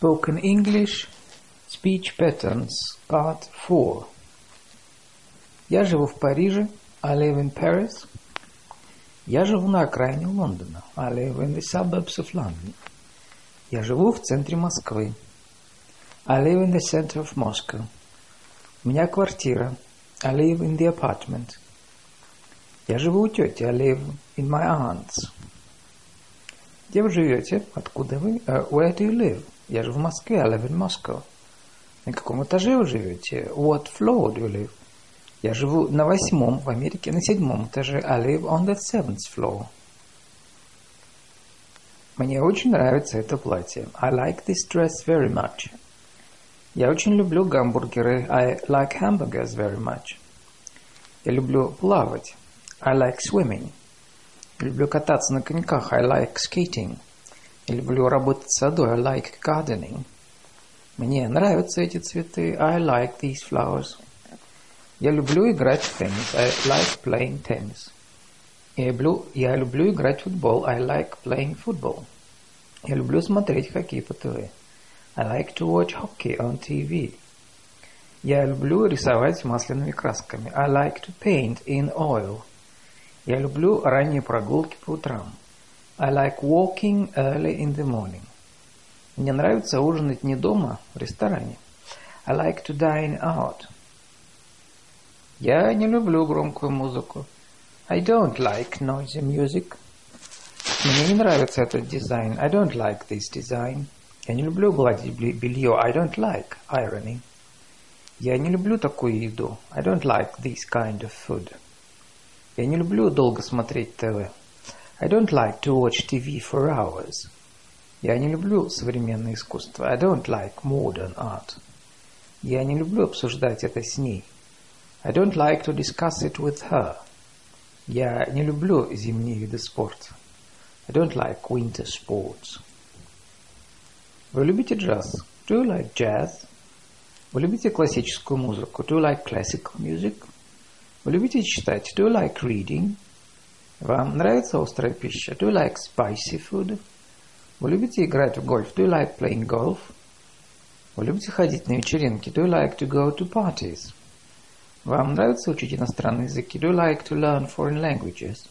Spoken English Speech Patterns Part 4 Я живу в Париже. I live in Paris. Я живу на окраине Лондона. I live in the suburbs of London. Я живу в центре Москвы. I live in the center of Moscow. У меня квартира. I live in the apartment. Я живу у тети. I live in my aunt's. Где вы живете? Откуда вы? Uh, where do you live? Я живу в Москве. I live in Moscow. На каком этаже вы живете? What floor do you live? Я живу на восьмом в Америке, на седьмом этаже. I live on the seventh floor. Мне очень нравится это платье. I like this dress very much. Я очень люблю гамбургеры. I like hamburgers very much. Я люблю плавать. I like swimming. Люблю кататься на коньках. I like skating. Люблю работать в саду. I like gardening. Мне нравятся эти цветы. I like these flowers. Я люблю играть в теннис. I like playing tennis. Я люблю, я люблю играть в футбол. I like playing football. Я люблю смотреть хоккей по ТВ. I like to watch hockey on TV. Я люблю рисовать масляными красками. I like to paint in oil. Я люблю ранние прогулки по утрам. I like walking early in the morning. Мне нравится ужинать не дома, в ресторане. I like to dine out. Я не люблю громкую музыку. I don't like noisy music. Мне не нравится этот дизайн. I don't like this design. Я не люблю гладить белье. I don't like ironing. Я не люблю такую еду. I don't like this kind of food. Я не люблю долго смотреть ТВ. I don't like to watch TV for hours. Я не люблю современное искусство. I don't like modern art. Я не люблю обсуждать это с ней. I don't like to discuss it with her. Я не люблю зимние виды спорта. I don't like winter sports. Вы любите джаз? Do you like jazz? Вы любите классическую музыку? Do you like classical music? Вы любите читать? Do you like reading? Вам нравится острая пища? Do you like spicy food? Вы любите играть в гольф? Do you like playing golf? Вы любите ходить на вечеринки? Do you like to go to parties? Вам нравится учить иностранные языки? Do you like to learn foreign languages?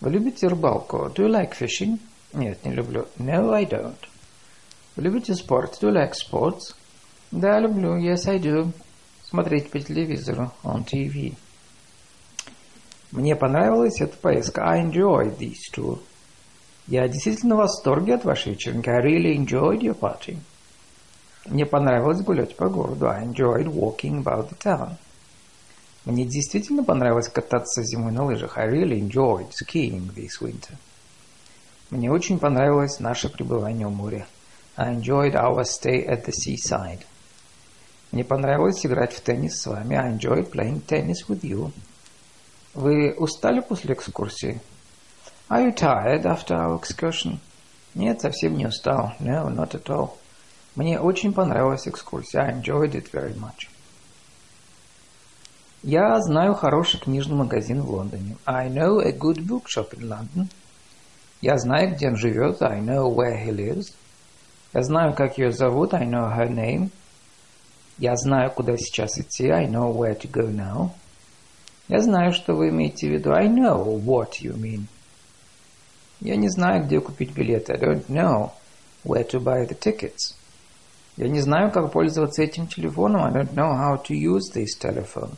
Вы любите рыбалку? Do you like fishing? Нет, не люблю. No, I don't. Вы любите спорт? Do you like sports? Да, люблю. Yes, I do. Смотреть по телевизору. On TV. Мне понравилась эта поездка. I enjoyed this tour. Я действительно в восторге от вашей вечеринки. I really enjoyed your party. Мне понравилось гулять по городу. I enjoyed walking about the town. Мне действительно понравилось кататься зимой на лыжах. I really enjoyed skiing this winter. Мне очень понравилось наше пребывание у моря. I enjoyed our stay at the seaside. Мне понравилось играть в теннис с вами. I enjoyed playing tennis with you. Вы устали после экскурсии? Are you tired after our excursion? Нет, совсем не устал. No, not at all. Мне очень понравилась экскурсия. I enjoyed it very much. Я знаю хороший книжный магазин в Лондоне. I know a good bookshop in London. Я знаю, где он живет. I know where he lives. Я знаю, как ее зовут. I know her name. Я знаю, куда сейчас идти. I know where to go now. Я знаю, что вы имеете в виду. I know what you mean. Я не знаю, где купить билеты. I don't know where to buy the tickets. Я не знаю, как пользоваться этим телефоном. I don't know how to use this telephone.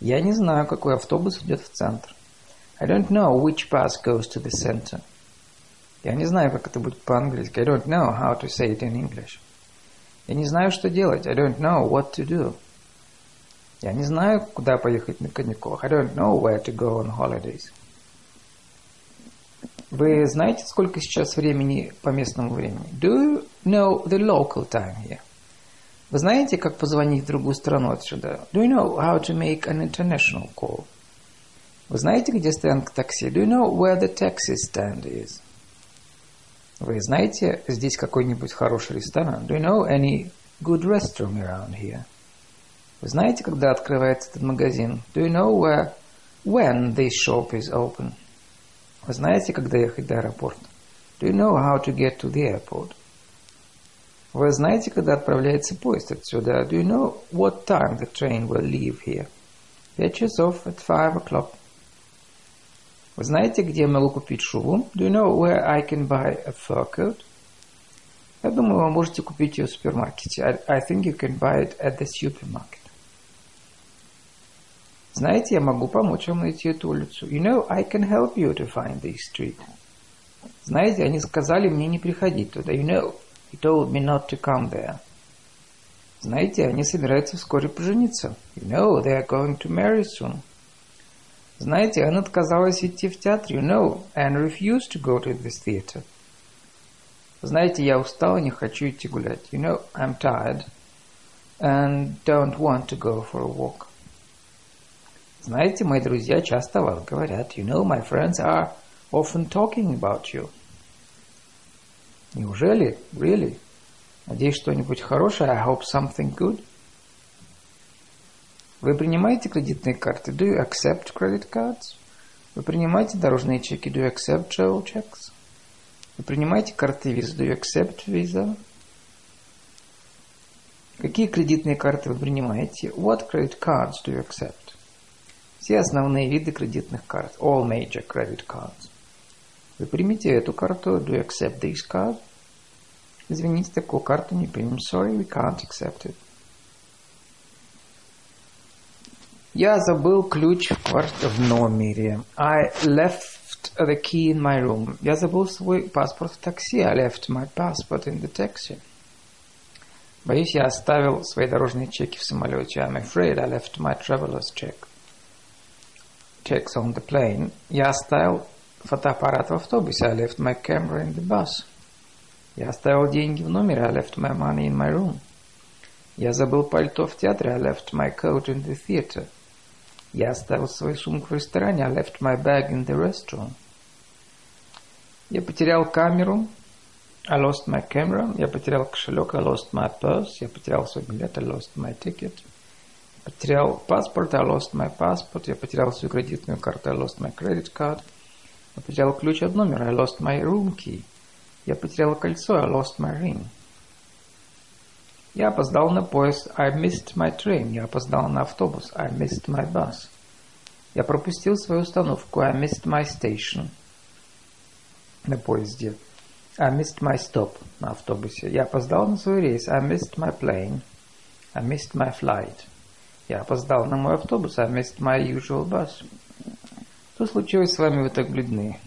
Я не знаю, какой автобус идет в центр. I don't know which bus goes to the center. Я не знаю, как это будет по-английски. I don't know how to say it in English. Я не знаю, что делать. I don't know what to do. Я не знаю, куда поехать на каникулах. I don't know where to go on holidays. Вы знаете, сколько сейчас времени по местному времени? Do you know the local time here? Вы знаете, как позвонить в другую страну отсюда? Do you know how to make an international call? Вы знаете, где стоянка такси? Do you know where the taxi stand is? Вы знаете, здесь какой-нибудь хороший ресторан? Do you know any good restaurant around here? Вы знаете, когда открывается этот магазин? Do you know where, when this shop is open? Вы знаете, когда ехать до аэропорта? Do you know how to get to the airport? Вы знаете, когда отправляется поезд отсюда? Do you know what time the train will leave here? Пять часов at five o'clock. Вы знаете, где я могу купить шубу? Do you know where I can buy a fur coat? Я думаю, вы можете купить ее в супермаркете. I, I think you can buy it at the supermarket. Знаете, я могу помочь вам найти эту улицу. You know, I can help you to find this street. Знаете, они сказали мне не приходить туда. You know, he told me not to come there. Знаете, они собираются вскоре пожениться. You know, they are going to marry soon. Знаете, Анна отказалась идти в театр. You know, Anne refused to go to this theater. Знаете, я устал и не хочу идти гулять. You know, I'm tired and don't want to go for a walk. Знаете, мои друзья часто о вас говорят. You know, my friends are often talking about you. Неужели? Really? Надеюсь, что-нибудь хорошее. I hope something good. Вы принимаете кредитные карты? Do you accept credit cards? Вы принимаете дорожные чеки? Do you accept travel checks? Вы принимаете карты Visa? Do you accept Visa? Какие кредитные карты вы принимаете? What credit cards do you accept? Все основные виды кредитных карт. All major credit cards. Вы примите эту карту. Do you accept this card? Извините, такую карту не примем. Sorry, we can't accept it. Я забыл ключ в, кварт... в номере. I left the key in my room. Я забыл свой паспорт в такси. I left my passport in the taxi. Боюсь, я оставил свои дорожные чеки в самолете. I'm afraid I left my traveler's check. checks on the plane. Я оставил фотоаппарат в автобусе. I left my camera in the bus. Я оставил деньги в номере. I left my money in my room. Я забыл пальто в театре. I left my coat in the theater. Я оставил свою сумку в ресторане. I left my bag in the restaurant. Я потерял камеру. I lost my camera. Я потерял кошелек. I lost my purse. Я потерял свой билет. I lost my ticket. Потерял паспорт, I lost my passport. Я потерял свою кредитную карту, I lost my credit card. Я потерял ключ от номера, I lost my room key. Я потерял кольцо, I lost my ring. Я опоздал на поезд, I missed my train. Я опоздал на автобус, I missed my bus. Я пропустил свою установку, I missed my station. На поезде. I missed my stop на автобусе. Я опоздал на свой рейс, I missed my plane. I missed my flight. Я опоздал на мой автобус, I missed my usual bus. Что случилось с вами, вы так бледны?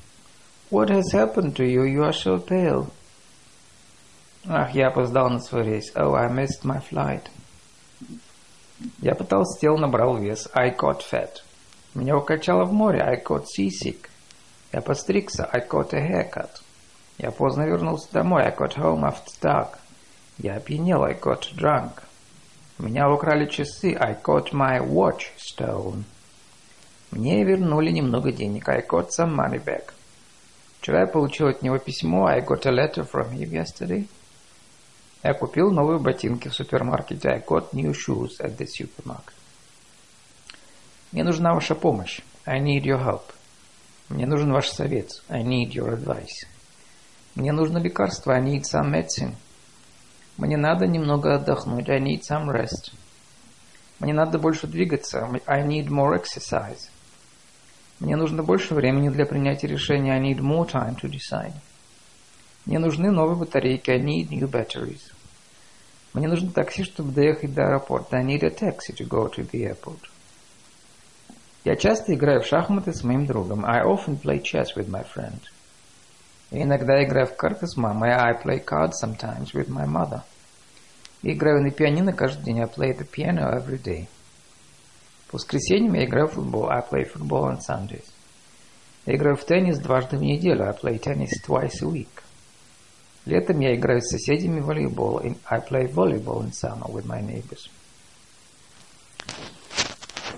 What has happened to you? You are so pale. Ах, я опоздал на свой рейс. Oh, I missed my flight. Я потолстел, набрал вес. I got fat. Меня укачало в море. I got seasick. Я постригся. I got a haircut. Я поздно вернулся домой. I got home after dark. Я опьянел. I got drunk. Меня украли часы. I got my watch stolen. Мне вернули немного денег. I got some money back. Вчера я получил от него письмо. I got a letter from him yesterday. Я купил новые ботинки в супермаркете. I got new shoes at the supermarket. Мне нужна ваша помощь. I need your help. Мне нужен ваш совет. I need your advice. Мне нужно лекарство. I need some medicine. Мне надо немного отдохнуть. I need some rest. Мне надо больше двигаться. I need more exercise. Мне нужно больше времени для принятия решения. I need more time to decide. Мне нужны новые батарейки. I need new batteries. Мне нужно такси, чтобы доехать до аэропорта. I need a taxi to go to the airport. Я часто играю в шахматы с моим другом. I often play chess with my friend. Иногда играю в карты с мамой. I play cards sometimes with my mother. Я играю на пианино каждый день. I play the piano every day. По воскресеньям я играю в футбол. I play football on Sundays. Я играю в теннис дважды в неделю. I play tennis twice a week. Летом я играю с соседями в волейбол. I play volleyball in summer with my neighbors.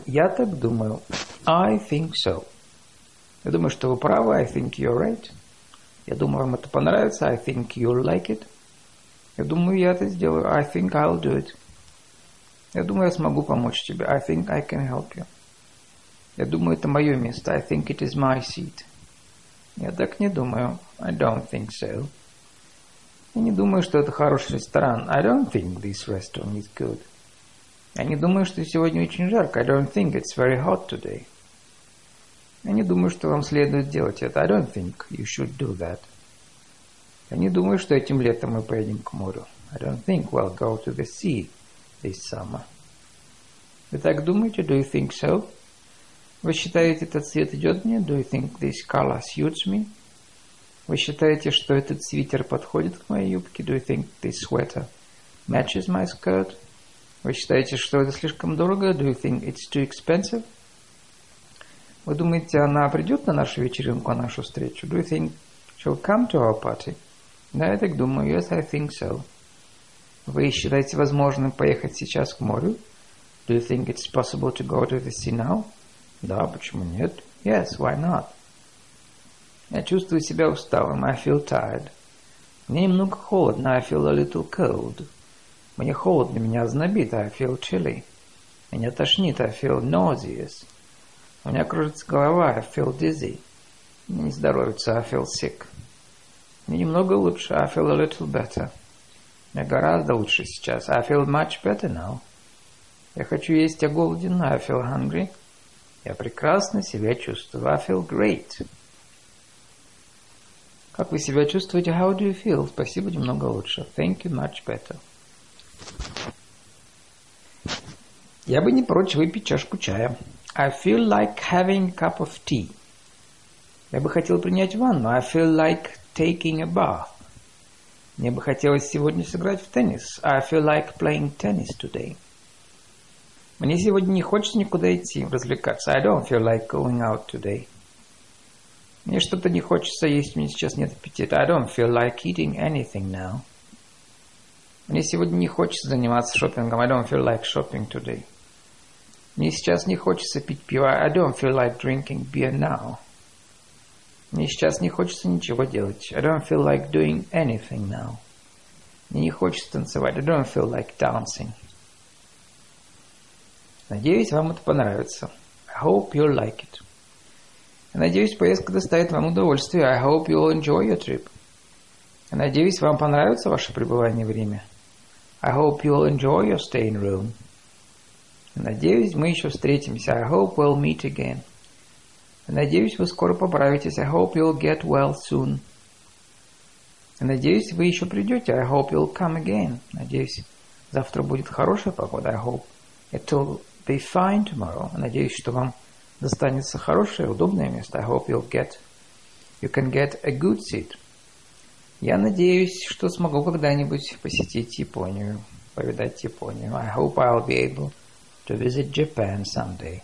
Я так думаю. I think so. Я думаю, что вы правы. I think you're right. Я думаю, вам это понравится. I think you'll like it. Я думаю, я это сделаю. I think I'll do it. Я думаю, я смогу помочь тебе. I think I can help you. Я думаю, это мое место. I think it is my seat. Я так не думаю. I don't think so. Я не думаю, что это хороший ресторан. I don't think this restaurant is good. Я не думаю, что сегодня очень жарко. I don't think it's very hot today. Я не думаю, что вам следует делать это. I don't think you should do that. Я не думаю, что этим летом мы поедем к морю. I don't think we'll go to the sea this summer. Вы так думаете? Do you think so? Вы считаете, этот цвет идет мне? Do you think this color suits me? Вы считаете, что этот свитер подходит к моей юбке? Do you think this sweater matches my skirt? Вы считаете, что это слишком дорого? Do you think it's too expensive? Вы думаете, она придет на нашу вечеринку, на нашу встречу? Do you think she'll come to our party? Да, я так думаю. Yes, I think so. Вы считаете возможным поехать сейчас к морю? Do you think it's possible to go to the sea now? Да, почему нет? Yes, why not? Я чувствую себя усталым. I feel tired. Мне немного холодно. I feel a little cold. Мне холодно, меня знобит. I feel chilly. Меня тошнит. I feel nauseous. У меня кружится голова. I feel dizzy. Мне не здоровится. I feel sick. Мне немного лучше. I feel a little better. Мне гораздо лучше сейчас. I feel much better now. Я хочу есть, я голоден. I feel hungry. Я прекрасно себя чувствую. I feel great. Как вы себя чувствуете? How do you feel? Спасибо, немного лучше. Thank you, much better. Я бы не прочь выпить чашку чая. I feel like having cup of tea. Я бы хотел принять ванну. I feel like taking a bath. Мне бы хотелось сегодня сыграть в теннис. I feel like playing tennis today. Мне сегодня не хочется никуда идти, развлекаться. I don't feel like going out today. Мне что-то не хочется есть, мне сейчас нет аппетита. I don't feel like eating anything now. Мне сегодня не хочется заниматься шопингом. I don't feel like shopping today. Мне сейчас не хочется пить пиво. I don't feel like drinking beer now. Мне сейчас не хочется ничего делать. I don't feel like doing anything now. Мне не хочется танцевать. I don't feel like dancing. Надеюсь, вам это понравится. I hope you'll like it. Надеюсь, поездка доставит вам удовольствие. I hope you'll enjoy your trip. Надеюсь, вам понравится ваше пребывание в Риме. I hope you'll enjoy your stay in Rome. Надеюсь, мы еще встретимся. I hope we'll meet again. Надеюсь, вы скоро поправитесь. I hope you'll get well soon. Надеюсь, вы еще придете. I hope you'll come again. Надеюсь, завтра будет хорошая погода. I hope it'll be fine tomorrow. Надеюсь, что вам достанется хорошее, удобное место. I hope you'll get, you can get a good seat. Я надеюсь, что смогу когда-нибудь посетить Японию, повидать Японию. I hope I'll be able to visit Japan someday.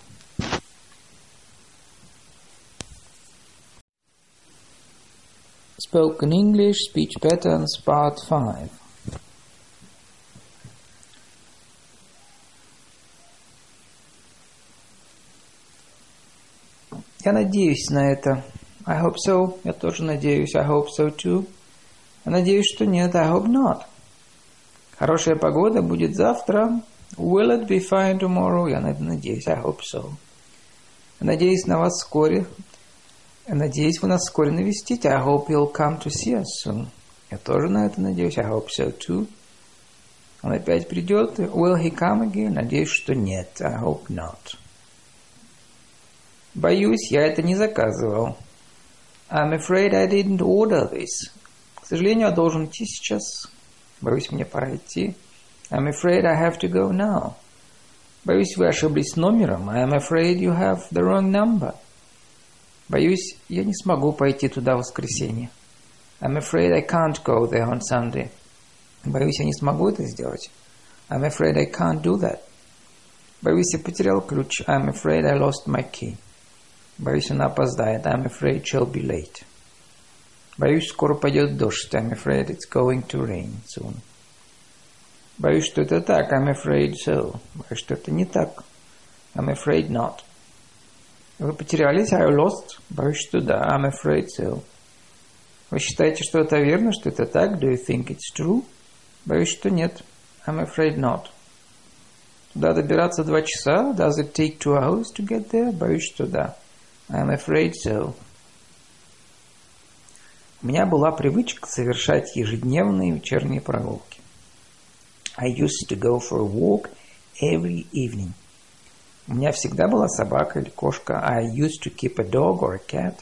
Spoken English Speech Patterns Part 5 Я надеюсь на это. I hope so. Я тоже надеюсь. I hope so too. Я надеюсь, что нет. I hope not. Хорошая погода будет завтра. Will it be fine tomorrow? Я надеюсь. I hope so. Надеюсь на вас вскоре. Надеюсь, вы нас вскоре навестите. I hope you'll come to see us soon. Я тоже на это надеюсь. I hope so too. Он опять придет. Will he come again? Надеюсь, что нет. I hope not. Боюсь, я это не заказывал. I'm afraid I didn't order this. К сожалению, я должен идти сейчас. Боюсь, мне пора идти. I'm afraid I have to go now. Боюсь, вы ошиблись номером. I'm afraid you have the wrong number. Боюсь, я не смогу пойти туда в воскресенье. I'm afraid I can't go there on Sunday. Боюсь, я не смогу это сделать. I'm afraid I can't do that. Боюсь, я потерял ключ. I'm afraid I lost my key. Боюсь, она опоздает. I'm afraid she'll be late. Боюсь, скоро пойдет дождь. I'm afraid it's going to rain soon. Боюсь, что это так. I'm afraid so. Боюсь, что это не так. I'm afraid not. Вы потерялись? You lost? Боюсь, что да. I'm afraid so. Вы считаете, что это верно, что это так? Do you think it's true? Боюсь, что нет. I'm afraid not. Туда добираться два часа? Does it take two hours to get there? Боюсь, что да. I'm afraid so. У меня была привычка совершать ежедневные вечерние прогулки. I used to go for a walk every evening. У меня всегда была собака или кошка. I used to keep a dog or a cat.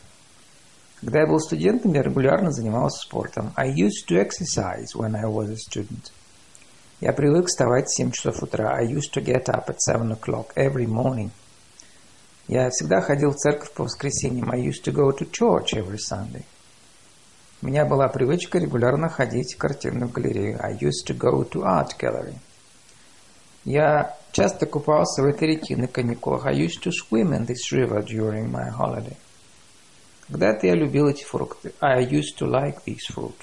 Когда я был студентом, я регулярно занимался спортом. I used to exercise when I was a student. Я привык вставать в 7 часов утра. I used to get up at 7 o'clock every morning. Я всегда ходил в церковь по воскресеньям. I used to go to church every Sunday. У меня была привычка регулярно ходить в картинную галерею. I used to go to art gallery. Я часто купался в этой реке на каникулах. I used to swim in this river during my holiday. Когда-то я любил эти фрукты. I used to like this fruit.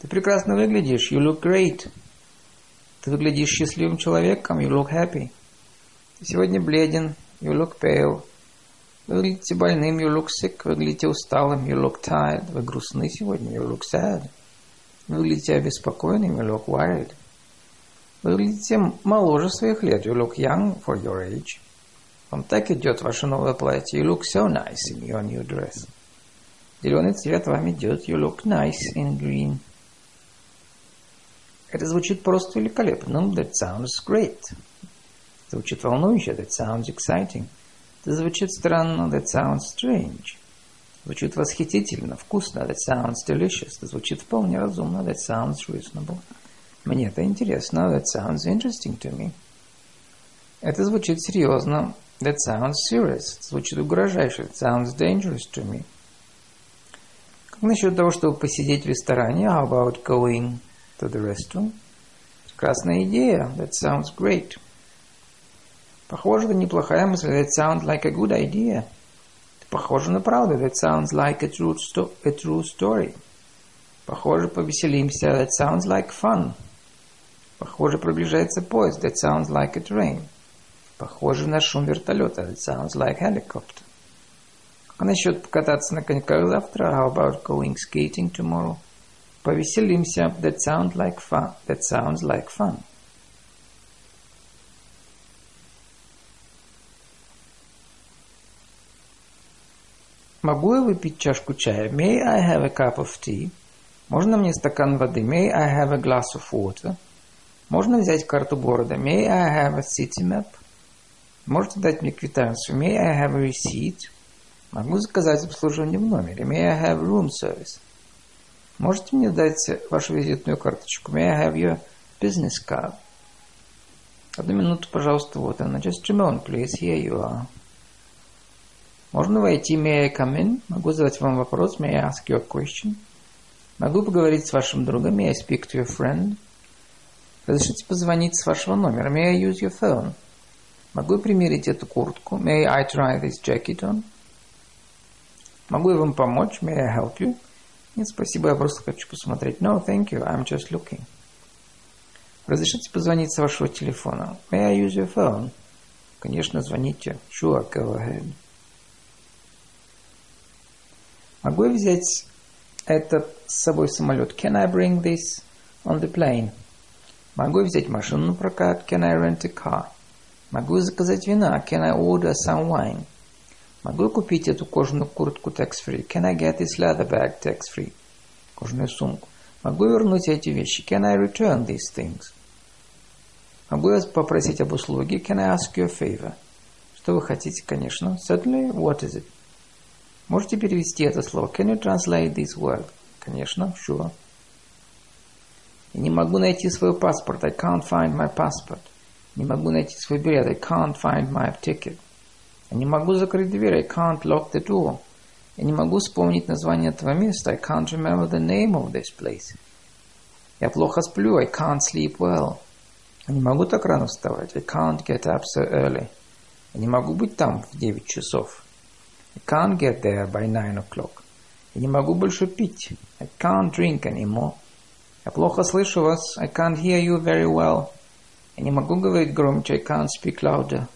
Ты прекрасно выглядишь. You look great. Ты выглядишь счастливым человеком. You look happy. Ты сегодня бледен. You look pale. Вы выглядите больным, you look sick. Вы выглядите усталым, you look tired. Вы грустны сегодня, you look sad. Вы выглядите обеспокоенным, you look worried. Вы выглядите моложе своих лет, you look young for your age. Вам так идет ваше новое платье, you look so nice in your new dress. Зеленый цвет вам идет, you look nice in green. Это звучит просто великолепно. That sounds great. Звучит волнующе, that sounds exciting. Это звучит странно, that sounds strange. Звучит восхитительно, вкусно, that sounds delicious. Это звучит вполне разумно, that sounds reasonable. Мне это интересно, that sounds interesting to me. Это звучит серьезно, that sounds serious. Это звучит угрожающе, that sounds dangerous to me. Как насчет того, чтобы посидеть в ресторане? How about going to the restaurant? Прекрасная идея, that sounds great. Похоже, это неплохая мысль. That sounds like a good idea. Похоже на правду. That sounds like a true, a true story. Похоже, повеселимся. That sounds like fun. Похоже, приближается поезд. That sounds like a train. Похоже на шум вертолета. That sounds like helicopter. А насчет покататься на коньках завтра? How about going skating tomorrow? Повеселимся. That sounds like fun. That sounds like fun. Могу я выпить чашку чая? May I have a cup of tea? Можно мне стакан воды? May I have a glass of water? Можно взять карту города? May I have a city map? Можете дать мне квитанцию? May I have a receipt? Могу заказать обслуживание в номере? May I have room service? Можете мне дать вашу визитную карточку? May I have your business card? Одну минуту, пожалуйста, вот она. Just a moment, please. Here you are. Можно войти? May I come in? Могу задать вам вопрос? May I ask you a question? Могу поговорить с вашим другом? May I speak to your friend? Разрешите позвонить с вашего номера? May I use your phone? Могу примерить эту куртку? May I try this jacket on? Могу я вам помочь? May I help you? Нет, спасибо, я просто хочу посмотреть. No, thank you, I'm just looking. Разрешите позвонить с вашего телефона? May I use your phone? Конечно, звоните. Sure, go ahead. Могу я взять это с собой в самолет? Can I bring this on the plane? Могу я взять машину на прокат? Can I rent a car? Могу я заказать вина? Can I order some wine? Могу я купить эту кожаную куртку tax-free? Can I get this leather bag tax-free? Кожаную сумку. Могу я вернуть эти вещи? Can I return these things? Могу я попросить об услуге? Can I ask you a favor? Что вы хотите, конечно. Certainly, what is it? Можете перевести это слово? Can you translate this word? Конечно, sure. Я не могу найти свой паспорт. I can't find my passport. Не могу найти свой билет. I can't find my ticket. Я не могу закрыть дверь. I can't lock the door. Я не могу вспомнить название этого места. I can't remember the name of this place. Я плохо сплю. I can't sleep well. Я не могу так рано вставать. I can't get up so early. Я не могу быть там в 9 часов. I can't get there by nine o'clock. Я не могу больше пить. I can't drink anymore. Я плохо слышу вас. I can't hear you very well. Я не могу говорить громче. I can't speak louder.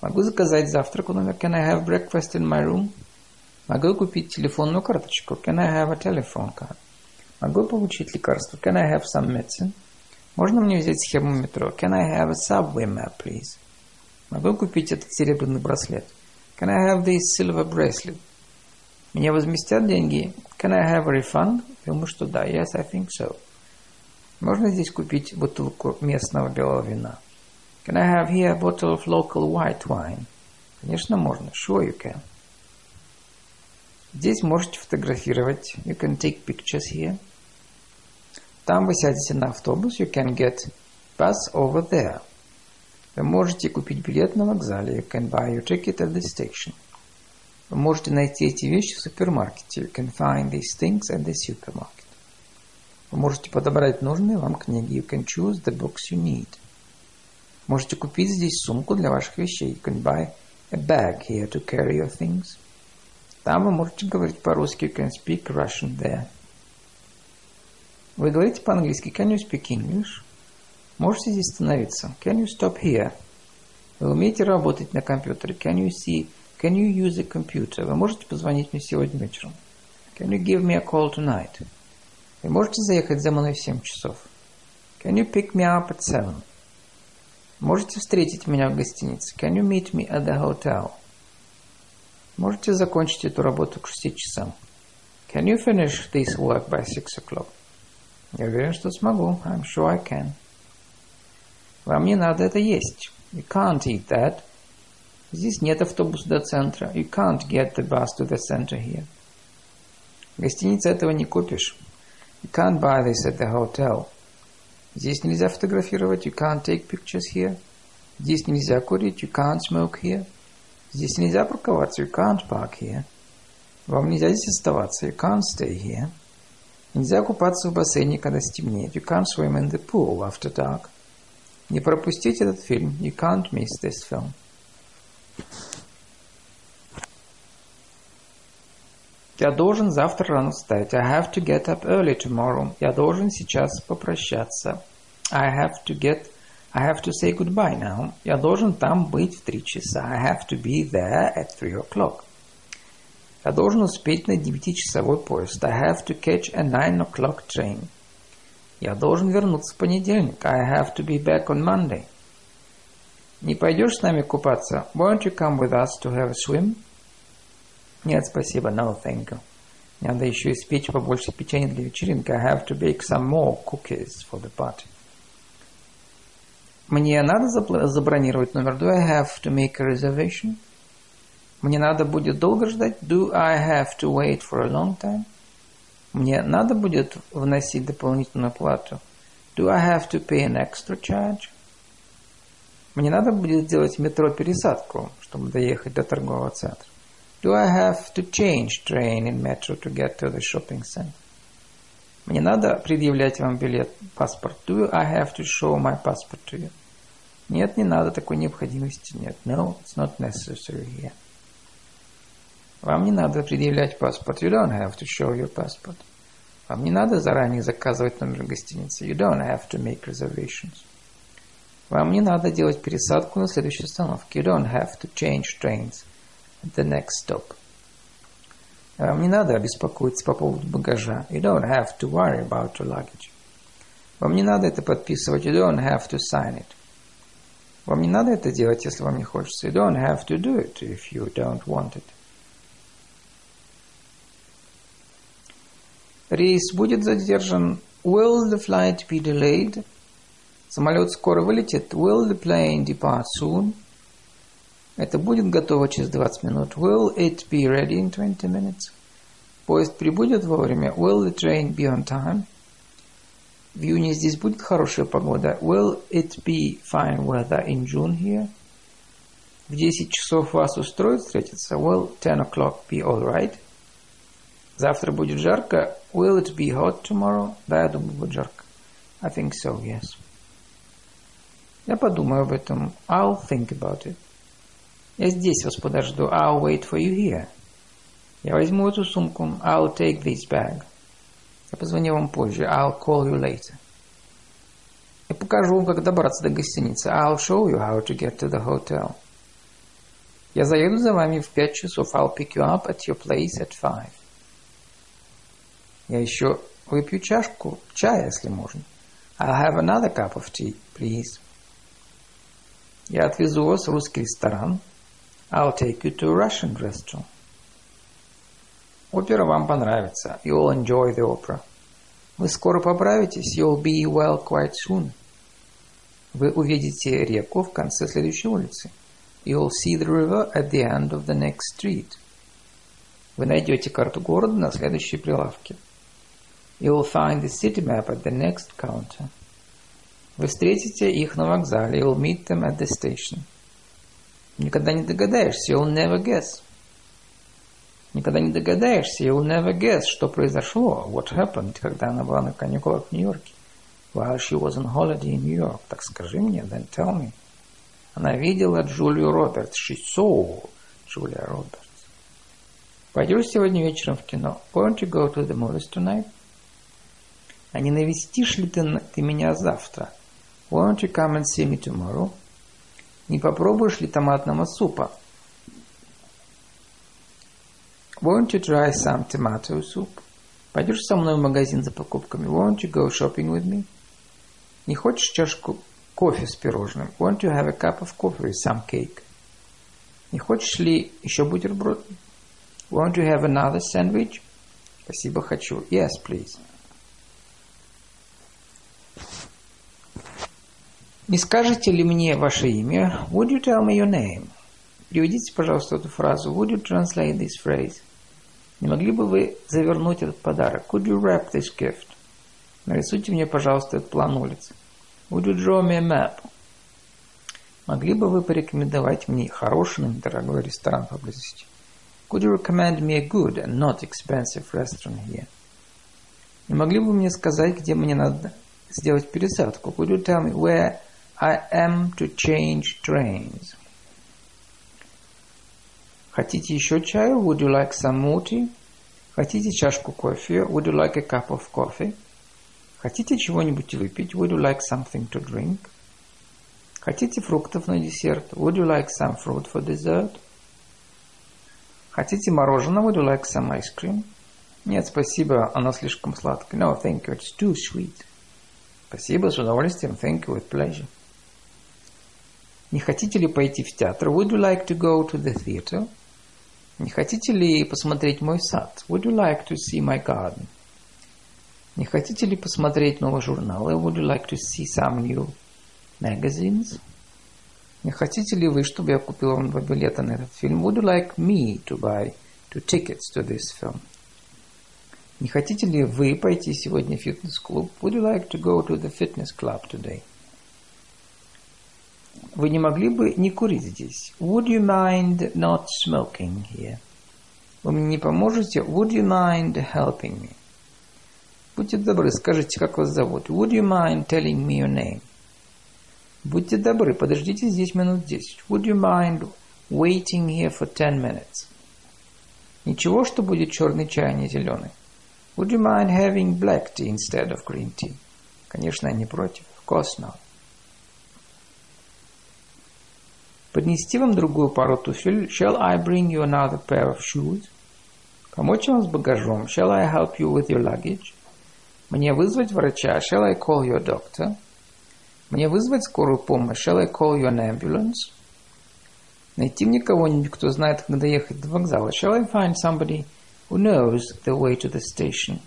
Могу заказать завтрак в номер. Can I have breakfast in my room? Могу купить телефонную карточку. Can I have a telephone card? Могу получить лекарство. Can I have some medicine? Можно мне взять схему метро? Can I have a subway map, please? Могу купить этот серебряный браслет? Can I have this silver bracelet? Мне возместят деньги? Can I have a refund? Думаю, что да. Yes, I think so. Можно здесь купить бутылку местного белого вина? Can I have here a bottle of local white wine? Конечно, можно. Sure you can. Здесь можете фотографировать. You can take pictures here. Там вы сядете на автобус. You can get bus over there. Вы можете купить билет на вокзале. You can buy your ticket at the station. Вы можете найти эти вещи в супермаркете. You can find these things at the supermarket. Вы можете подобрать нужные вам книги. You can choose the books you need. Можете купить здесь сумку для ваших вещей. You can buy a bag here to carry your things. Там вы можете говорить по-русски. You can speak Russian there. Вы говорите по-английски. Can you speak English? Можете здесь остановиться. Can you stop here? Вы умеете работать на компьютере. Can you see Can you use a computer? Вы можете позвонить мне сегодня вечером? Can you give me a call tonight? Вы можете заехать за мной в 7 часов? Can you pick me up at 7? Можете встретить меня в гостинице? Can you meet me at the hotel? Можете закончить эту работу к 6 часам? Can you finish this work by 6 o'clock? Я уверен, что смогу. I'm sure I can. Вам не надо это есть. You can't eat that. Здесь нет автобуса до центра. You can't get the bus to the center here. В гостинице этого не купишь. You can't buy this at the hotel. Здесь нельзя фотографировать. You can't take pictures here. Здесь нельзя курить. You can't smoke here. Здесь нельзя парковаться. You can't park here. Вам нельзя здесь оставаться. You can't stay here. Нельзя купаться в бассейне, когда стемнеет. You can't swim in the pool after dark. Не пропустите этот фильм. You can't miss this film. Я должен завтра рано встать. I have to get up early tomorrow. Я должен сейчас попрощаться. I have to get... I have to say goodbye now. Я должен там быть в три часа. I have to be there at three o'clock. Я должен успеть на девятичасовой поезд. I have to catch a nine o'clock train. Я должен вернуться в понедельник. I have to be back on Monday. Не пойдешь с нами купаться? Won't you come with us to have a swim? Нет, спасибо. No, thank you. Надо еще испечь побольше печенья для вечеринки. I have to bake some more cookies for the party. Мне надо забронировать номер. Do I have to make a reservation? Мне надо будет долго ждать. Do I have to wait for a long time? Мне надо будет вносить дополнительную плату. Do I have to pay an extra charge? Мне надо будет сделать метро пересадку, чтобы доехать до торгового центра. Do I have to change train in metro to get to the shopping center? Мне надо предъявлять вам билет, паспорт. Do I have to show my passport to you? Нет, не надо, такой необходимости нет. No, it's not necessary here. Вам не надо предъявлять паспорт. You don't have to show your passport. Вам не надо заранее заказывать номер гостиницы. You don't have to make reservations. Вам не надо делать пересадку на следующей остановке. You don't have to change trains at the next stop. Вам не надо беспокоиться по поводу багажа. You don't have to worry about your luggage. Вам не надо это подписывать. You don't have to sign it. Вам не надо это делать, если вам не хочется. You don't have to do it if you don't want it. Рейс будет задержан. Will the flight be delayed? Самолет скоро вылетит. Will the plane depart soon? Это будет готово через 20 минут. Will it be ready in 20 minutes? Поезд прибудет вовремя. Will the train be on time? В июне здесь будет хорошая погода. Will it be fine weather in June here? В 10 часов вас устроит встретиться? Will 10 o'clock be alright? Завтра будет жарко. Will it be hot tomorrow? Да, я думаю, будет жарко. I think so, yes. Я подумаю об этом. I'll think about it. Я здесь вас подожду. I'll wait for you here. Я возьму эту сумку. I'll take this bag. Я позвоню вам позже. I'll call you later. Я покажу вам, как добраться до гостиницы. I'll show you how to get to the hotel. Я заеду за вами в пять часов. I'll pick you up at your place at five. Я еще выпью чашку чая, если можно. I'll have another cup of tea, please. Я отвезу вас в русский ресторан. I'll take you to a Russian restaurant. Опера вам понравится. You'll enjoy the opera. Вы скоро поправитесь. You'll be well quite soon. Вы увидите реку в конце следующей улицы. You'll see the river at the end of the next street. Вы найдете карту города на следующей прилавке. You'll find the city map at the next counter. Вы встретите их на вокзале. You'll meet them at the station. Никогда не догадаешься. You'll never guess. Никогда не догадаешься. You'll never guess, что произошло. What happened, когда она была на каникулах в Нью-Йорке. While she was on holiday in New York. Так скажи мне, then tell me. Она видела Джулию Робертс. She saw Julia Roberts. Пойдешь сегодня вечером в кино? Won't you go to the movies tonight? А не навестишь ли ты, ты меня завтра? Won't you come and see me tomorrow? Не попробуешь ли томатного супа? Won't you try some tomato soup? Пойдешь со мной в магазин за покупками? Won't you go shopping with me? Не хочешь чашку кофе с пирожным? Won't you have a cup of coffee with some cake? Не хочешь ли еще бутерброд? Won't you have another sandwich? Спасибо, хочу. Yes, please. Не скажете ли мне ваше имя? Would you tell me your name? Переведите, пожалуйста, эту фразу. Would you translate this phrase? Не могли бы вы завернуть этот подарок? Could you wrap this gift? Нарисуйте мне, пожалуйста, этот план улицы. Would you draw me a map? Могли бы вы порекомендовать мне хороший, но недорогой ресторан поблизости? Could you recommend me a good and not expensive restaurant here? Не могли бы вы мне сказать, где мне надо сделать пересадку? Could you tell me where I am to change trains. Хотите еще чаю? Would you like some tea? Хотите чашку кофе? Would you like a cup of coffee? Хотите чего-нибудь выпить? Would you like something to drink? Хотите фруктов на десерт? Would you like some fruit for dessert? Хотите мороженое? Would you like some ice cream? Нет, спасибо, оно слишком сладкое. No, thank you, it's too sweet. Спасибо, с удовольствием. Thank you, with pleasure. Не хотите ли пойти в театр? Would you like to go to the theater? Не хотите ли посмотреть мой сад? Would you like to see my garden? Не хотите ли посмотреть новые журналы? Would you like to see some new magazines? Не хотите ли вы, чтобы я купил вам два билета на этот фильм? Would you like me to buy two tickets to this film? Не хотите ли вы пойти сегодня в фитнес-клуб? Would you like to go to the fitness club today? Вы не могли бы не курить здесь? Would you mind not smoking here? Вы мне не поможете? Would you mind helping me? Будьте добры, скажите, как вас зовут. Would you mind telling me your name? Будьте добры, подождите здесь минут десять. Would you mind waiting here for ten minutes? Ничего, что будет черный чай, а не зеленый. Would you mind having black tea instead of green tea? Конечно, я не против. Of course not. Поднести вам другую пару туфель? Shall I bring you another pair of shoes? Помочь вам с багажом? Shall I help you with your luggage? Мне вызвать врача? Shall I call your doctor? Мне вызвать скорую помощь? Shall I call you an ambulance? Найти мне кого-нибудь, кто знает, как доехать до вокзала? Shall I find somebody who knows the way to the station?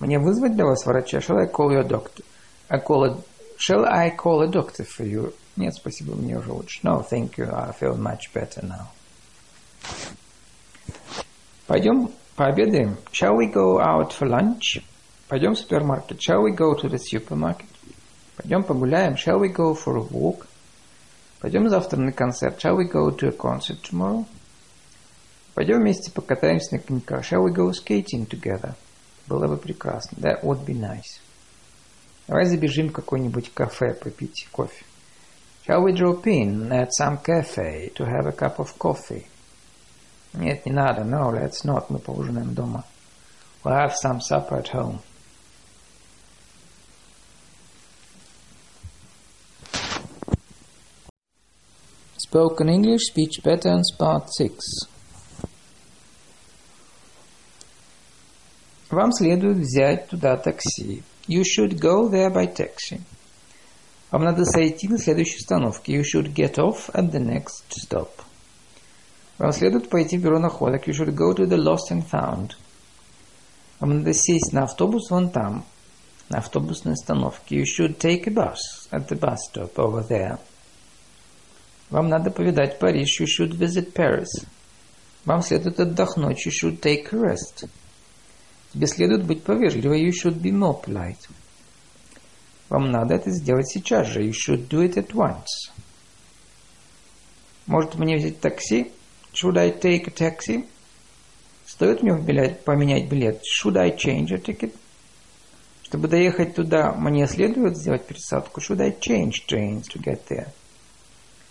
Мне вызвать для вас врача? Shall I call your doctor? I call a, shall I call a doctor for you? Нет, спасибо, мне уже лучше. No, thank you, I feel much better now. Пойдем пообедаем. Shall we go out for lunch? Пойдем в супермаркет. Shall we go to the supermarket? Пойдем погуляем. Shall we go for a walk? Пойдем завтра на концерт. Shall we go to a concert tomorrow? Пойдем вместе покатаемся на коньках. Shall we go skating together? Было бы прекрасно. That would be nice. Давай забежим в какое-нибудь кафе попить кофе. Shall we drop in at some cafe to have a cup of coffee? Нет, не надо. No, let's not. Мы поужинаем дома. We'll have some supper at home. Spoken English Speech Patterns Part 6 Вам следует взять туда такси. You should go there by taxi. Вам надо сойти на следующей остановке. You should get off at the next stop. Вам следует пойти в бюро находок. You should go to the lost and found. Вам надо сесть на автобус вон там, на автобусной остановке. You should take a bus at the bus stop over there. Вам надо повидать Париж. You should visit Paris. Вам следует отдохнуть. You should take a rest. Тебе следует быть повежливой. You should be more polite. Вам надо это сделать сейчас же. You should do it at once. Может мне взять такси? Should I take a taxi? Стоит мне поменять билет? Should I change a ticket? Чтобы доехать туда, мне следует сделать пересадку? Should I change trains to get there?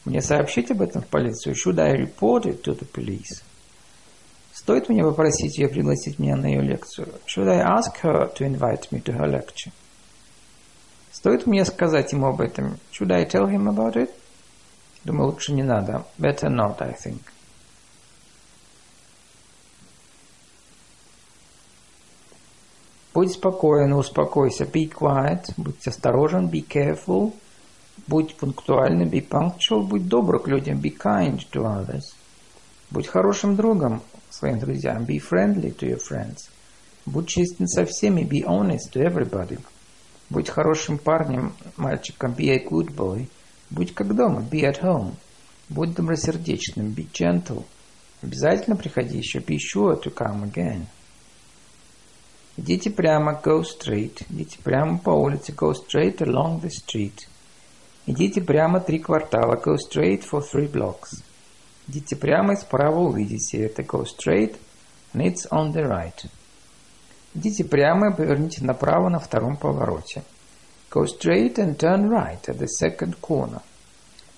Мне сообщить об этом в полицию? Should I report it to the police? Стоит мне попросить ее пригласить меня на ее лекцию? Should I ask her to invite me to her lecture? Стоит мне сказать ему об этом? Should I tell him about it? Думаю, лучше не надо. Better not, I think. Будь спокоен, успокойся. Be quiet. Будь осторожен. Be careful. Будь пунктуальным. Be punctual. Будь добр к людям. Be kind to others. Будь хорошим другом своим друзьям. Be friendly to your friends. Будь честен со всеми. Be honest to everybody. Будь хорошим парнем, мальчиком. Be a good boy. Будь как дома. Be at home. Будь добросердечным. Be gentle. Обязательно приходи еще. Be sure to come again. Идите прямо, go straight. Идите прямо по улице, go straight along the street. Идите прямо три квартала, go straight for three blocks. Идите прямо и справа увидите это, go straight and it's on the right. Идите прямо и поверните направо на втором повороте. Go straight and turn right at the second corner.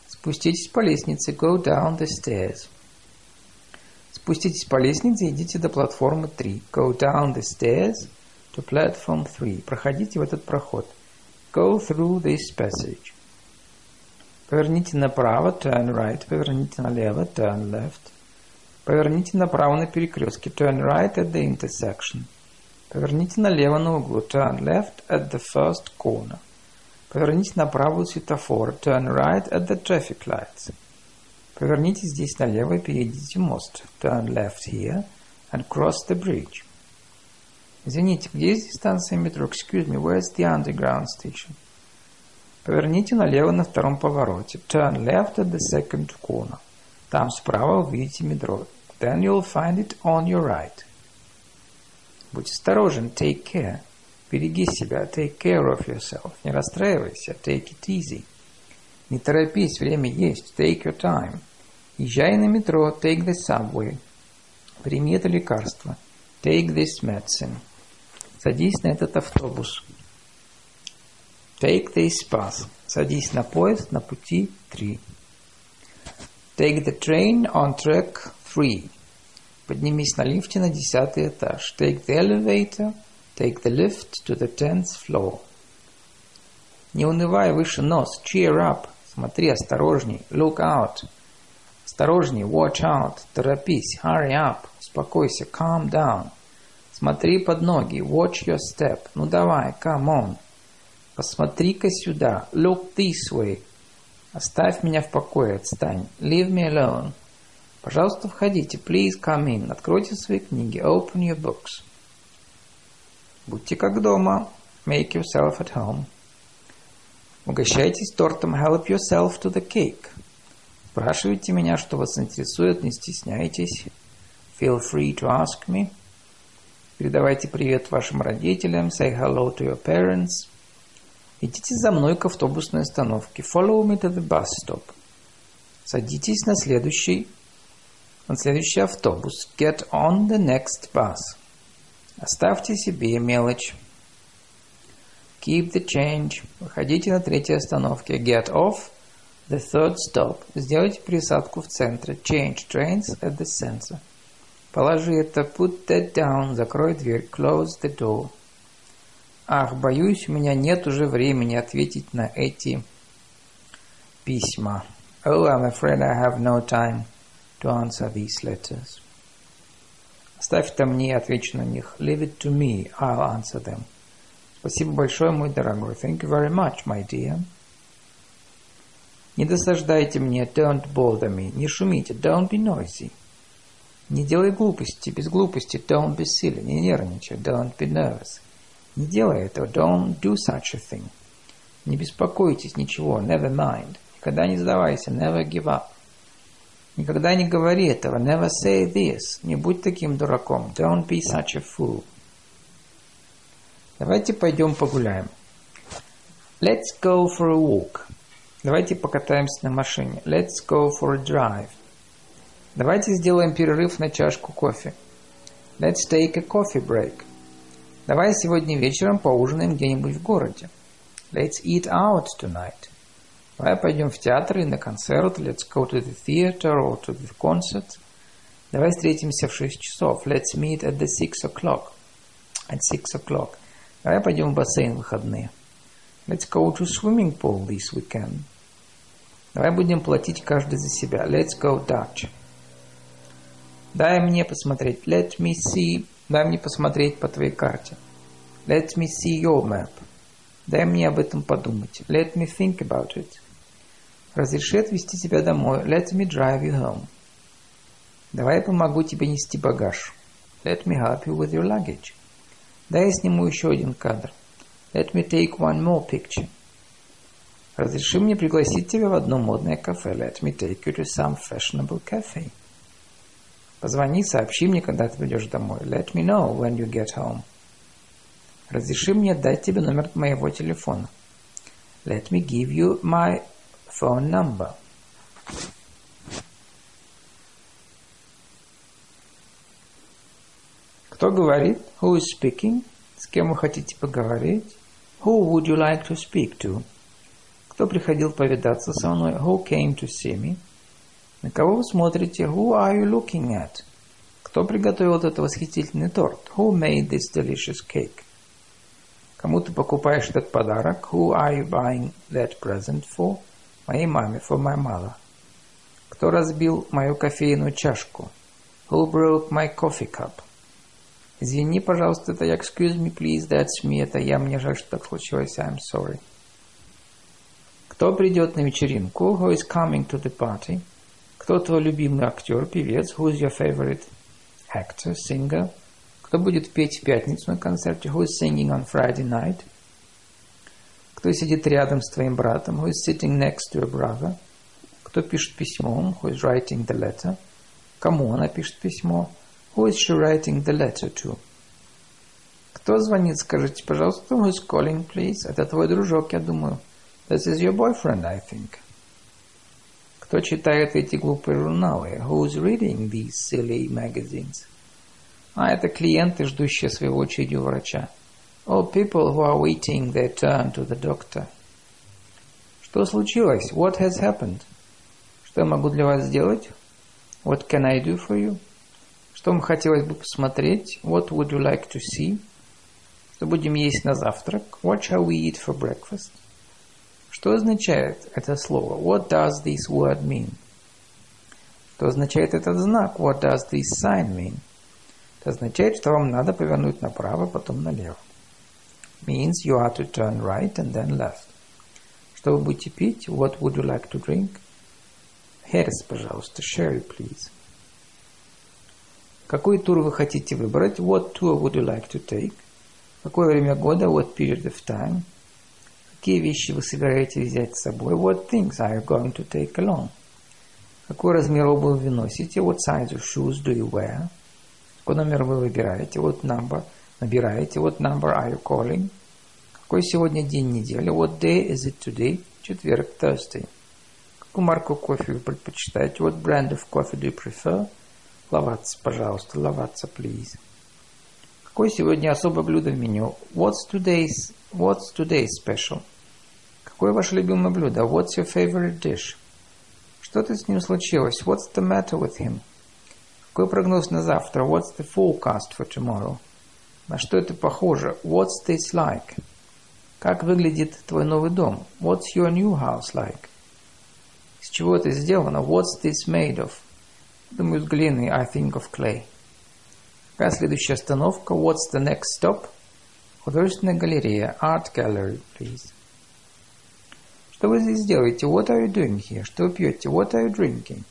Спуститесь по лестнице, go down the stairs. Спуститесь по лестнице и идите до платформы 3. Go down the stairs to platform 3. Проходите в этот проход. Go through this passage. Поверните направо, turn right. Поверните налево, turn left. Поверните направо на перекрестке, turn right at the intersection. Поверните налево на углу, turn left at the first corner. Поверните направо у светофора, turn right at the traffic lights. Поверните здесь налево и перейдите мост. Turn left here and cross the bridge. Извините, где здесь станция метро? Excuse me, where's the underground station? Поверните налево на втором повороте. Turn left at the second corner. Там справа увидите метро. Then you'll find it on your right. Будь осторожен, take care. Береги себя, take care of yourself. Не расстраивайся, take it easy. Не торопись, время есть, take your time. Езжай на метро, take the subway. Прими это лекарство, take this medicine. Садись на этот автобус. Take this bus. Садись на поезд на пути 3. Take the train on track 3. Поднимись на лифте на десятый этаж. Take the elevator. Take the lift to the tenth floor. Не унывай выше нос. Cheer up. Смотри осторожней. Look out. Осторожней, watch out, торопись, hurry up, успокойся, calm down. Смотри под ноги, watch your step, ну давай, come on. Посмотри-ка сюда, look this way. Оставь меня в покое, отстань, leave me alone. Пожалуйста, входите, please come in, откройте свои книги, open your books. Будьте как дома, make yourself at home. Угощайтесь тортом, help yourself to the cake. Спрашивайте меня, что вас интересует, не стесняйтесь. Feel free to ask me. Передавайте привет вашим родителям. Say hello to your parents. Идите за мной к автобусной остановке. Follow me to the bus stop. Садитесь на следующий, на следующий автобус. Get on the next bus. Оставьте себе мелочь. Keep the change. Выходите на третьей остановке. Get off The third stop. Сделайте пересадку в центре. Change trains at the center. Положи это. Put that down. Закрой дверь. Close the door. Ах, боюсь, у меня нет уже времени ответить на эти письма. Oh, I'm afraid I have no time to answer these letters. Оставь это мне, отвечу на них. Leave it to me, I'll answer them. Спасибо большое, мой дорогой. Thank you very much, my dear. Не досаждайте мне, don't bother me. Не шумите, don't be noisy. Не делай глупости, без глупости. Don't be silly. Не нервничай. Don't be nervous. Не делай этого. Don't do such a thing. Не беспокойтесь, ничего. Never mind. Никогда не сдавайся. Never give up. Никогда не говори этого. Never say this. Не будь таким дураком. Don't be such a fool. Давайте пойдем погуляем. Let's go for a walk. Давайте покатаемся на машине. Let's go for a drive. Давайте сделаем перерыв на чашку кофе. Let's take a coffee break. Давай сегодня вечером поужинаем где-нибудь в городе. Let's eat out tonight. Давай пойдем в театр или на концерт. Let's go to the theater or to the concert. Давай встретимся в 6 часов. Let's meet at the 6 o'clock. At 6 o'clock. Давай пойдем в бассейн в выходные. Let's go to swimming pool this weekend. Давай будем платить каждый за себя. Let's go Dutch. Дай мне посмотреть. Let me see. Дай мне посмотреть по твоей карте. Let me see your map. Дай мне об этом подумать. Let me think about it. Разреши отвезти тебя домой. Let me drive you home. Давай я помогу тебе нести багаж. Let me help you with your luggage. Дай я сниму еще один кадр. Let me take one more picture. Разреши мне пригласить тебя в одно модное кафе. Let me take you to some fashionable cafe. Позвони, сообщи мне, когда ты придешь домой. Let me know when you get home. Разреши мне дать тебе номер моего телефона. Let me give you my phone number. Кто говорит? Who is speaking? С кем вы хотите поговорить? Who would you like to speak to? Кто приходил повидаться со мной? Who came to see me? На кого вы смотрите? Who are you looking at? Кто приготовил этот восхитительный торт? Who made this delicious cake? Кому ты покупаешь этот подарок? Who are you buying that present for? Моей маме, for my mother. Кто разбил мою кофейную чашку? Who broke my coffee cup? Извини, пожалуйста, это. Excuse me, please, that's me. Это я. Мне жаль, что так случилось. I'm sorry. Кто придет на вечеринку? Who is coming to the party? Кто твой любимый актер, певец? Who is your favorite actor, singer? Кто будет петь в пятницу на концерте? Who is singing on Friday night? Кто сидит рядом с твоим братом? Who is sitting next to your brother? Кто пишет письмо? Who is writing the letter? Кому она пишет письмо? Who is she writing the letter to? Кто звонит? Скажите, пожалуйста, who is calling, please? Это твой дружок, я думаю. This is your boyfriend, I think. Кто читает эти глупые журналы? Who is reading these silly magazines? А, это клиенты, ждущие своей очереди у врача. All people who are waiting their turn to the doctor. Что случилось? What has happened? Что я могу для вас сделать? What can I do for you? Что вам хотелось бы посмотреть? What would you like to see? Что будем есть на завтрак? What shall we eat for breakfast? Что означает это слово? What does this word mean? Что означает этот знак? What does this sign mean? Это означает, что вам надо повернуть направо, потом налево. Means you are to turn right and then left. Что вы будете пить? What would you like to drink? Херес, пожалуйста. Sherry, please. Какой тур вы хотите выбрать? What tour would you like to take? Какое время года? What period of time? Какие вещи вы собираетесь взять с собой? What things are you going to take along? Какой размер обуви вы носите? What size of shoes do you wear? Какой номер вы выбираете? What number набираете? What number are you calling? Какой сегодня день недели? What day is it today? Четверг, Thursday. Какую марку кофе вы предпочитаете? What brand of coffee do you prefer? Ловаться, пожалуйста, ловаться, please. Какое сегодня особое блюдо в меню? What's today's, what's today's special? Какое ваше любимое блюдо? What's your favorite dish? Что-то с ним случилось. What's the matter with him? Какой прогноз на завтра? What's the forecast for tomorrow? На что это похоже? What's this like? Как выглядит твой новый дом? What's your new house like? Из чего это сделано? What's this made of? Думаю, с глины. I think of clay. Какая следующая остановка? What's the next stop? Художественная галерея. Art gallery, please. Что вы здесь делаете? What are you doing here? Что вы пьете? What are you drinking?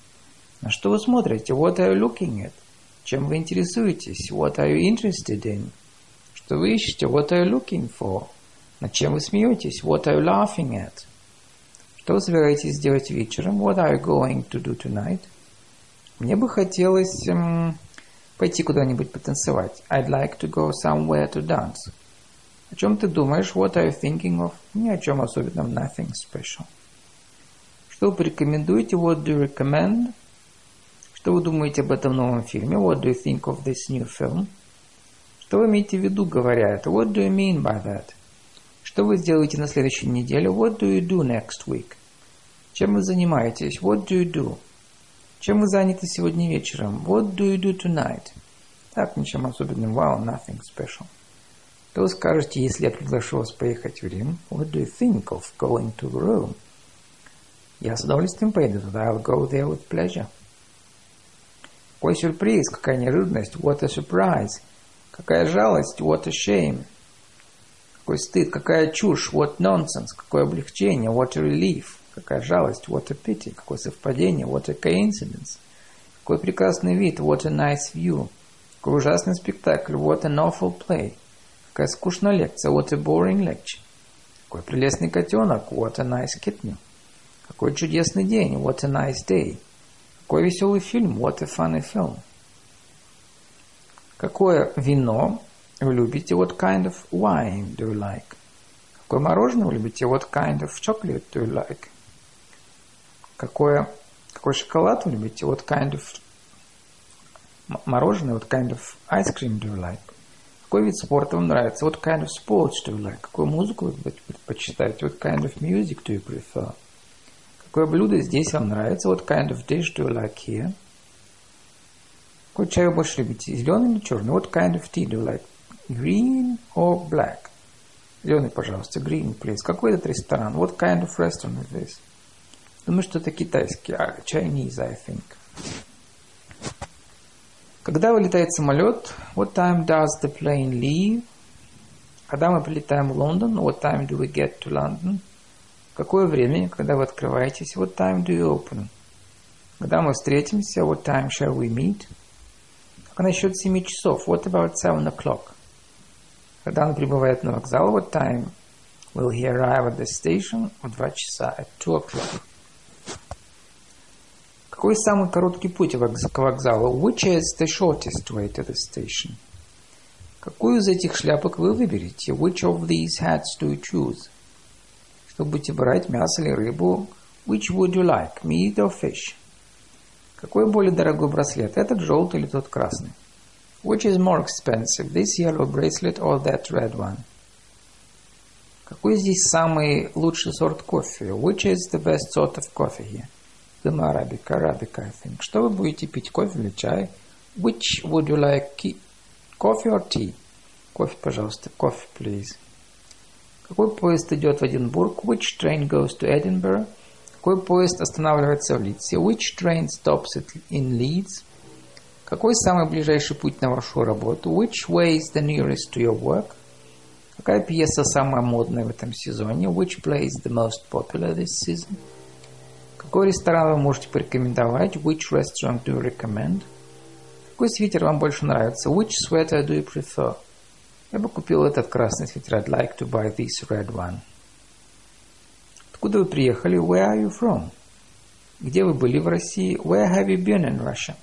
На что вы смотрите? What are you looking at? Чем вы интересуетесь? What are you interested in? Что вы ищете? What are you looking for? Над чем вы смеетесь? What are you laughing at? Что вы собираетесь сделать вечером? What are you going to do tonight? Мне бы хотелось эм, пойти куда-нибудь потанцевать. I'd like to go somewhere to dance. О чем ты думаешь? What are you thinking of? Ни о чем особенном. Nothing special. Что вы порекомендуете? What do you recommend? Что вы думаете об этом новом фильме? What do you think of this new film? Что вы имеете в виду, говоря это? What do you mean by that? Что вы сделаете на следующей неделе? What do you do next week? Чем вы занимаетесь? What do you do? Чем вы заняты сегодня вечером? What do you do tonight? Так, ничем особенным. Wow, nothing special. Что вы скажете, если я приглашу вас поехать в Рим? What do you think of going to Rome? Я с удовольствием поеду туда. I'll go there with pleasure. Какой сюрприз, какая неожиданность. What a surprise. Какая жалость. What a shame. Какой стыд, какая чушь. What nonsense. Какое облегчение. What a relief. Какая жалость. What a pity. Какое совпадение. What a coincidence. Какой прекрасный вид. What a nice view. Какой ужасный спектакль. What an awful play. Какая скучная лекция. What a boring lecture. Какой прелестный котенок. What a nice kitten. Какой чудесный день. What a nice day. Какой веселый фильм. What a funny film. Какое вино вы любите? What kind of wine do you like? Какое мороженое вы любите? What kind of chocolate do you like? Какое, какой шоколад вы любите? What kind of мороженое? What kind of ice cream do you like? Какой вид спорта вам нравится? What kind of sports do you like? Какую музыку вы предпочитаете? What kind of music do you prefer? Какое блюдо здесь вам нравится? What kind of dish do you like here? Какой чай вы больше любите? Зеленый или черный? What kind of tea do you like? Green or black? Зеленый, пожалуйста. Green, please. Какой этот ресторан? What kind of restaurant is this? Думаю, что это китайский. Chinese, I think. Когда вылетает самолет? What time does the plane leave? Когда мы прилетаем в Лондон? What time do we get to London? Какое время, когда вы открываетесь? What time do you open? Когда мы встретимся? What time shall we meet? Как насчет семи часов? What about seven o'clock? Когда он прибывает на вокзал? What time will he arrive at the station? В два часа. At two o'clock. Какой самый короткий путь к вокзалу? Which is the shortest way to the station? Какую из этих шляпок вы выберете? Which of these hats do you choose? Что будете брать, мясо или рыбу? Which would you like, meat or fish? Какой более дорогой браслет, этот желтый или тот красный? Which is more expensive, this yellow bracelet or that red one? Какой здесь самый лучший сорт кофе? Which is the best sort of coffee here? Думаю, арабика, арабика, I think. Что вы будете пить, кофе или чай? Which would you like, coffee or tea? Кофе, пожалуйста, кофе, please. Какой поезд идет в Эдинбург? Which train goes to Edinburgh? Какой поезд останавливается в Лидсе? Which train stops in Leeds? Какой самый ближайший путь на вашу работу? Which way is the nearest to your work? Какая пьеса самая модная в этом сезоне? Which play is the most popular this season? Какой ресторан вы можете порекомендовать? Which restaurant do you recommend? Какой свитер вам больше нравится? Which sweater do you prefer? Я бы купил этот красный свитер. I'd like to buy this red one. Откуда вы приехали? Where are you from? Где вы были в России? Where have you been in Russia?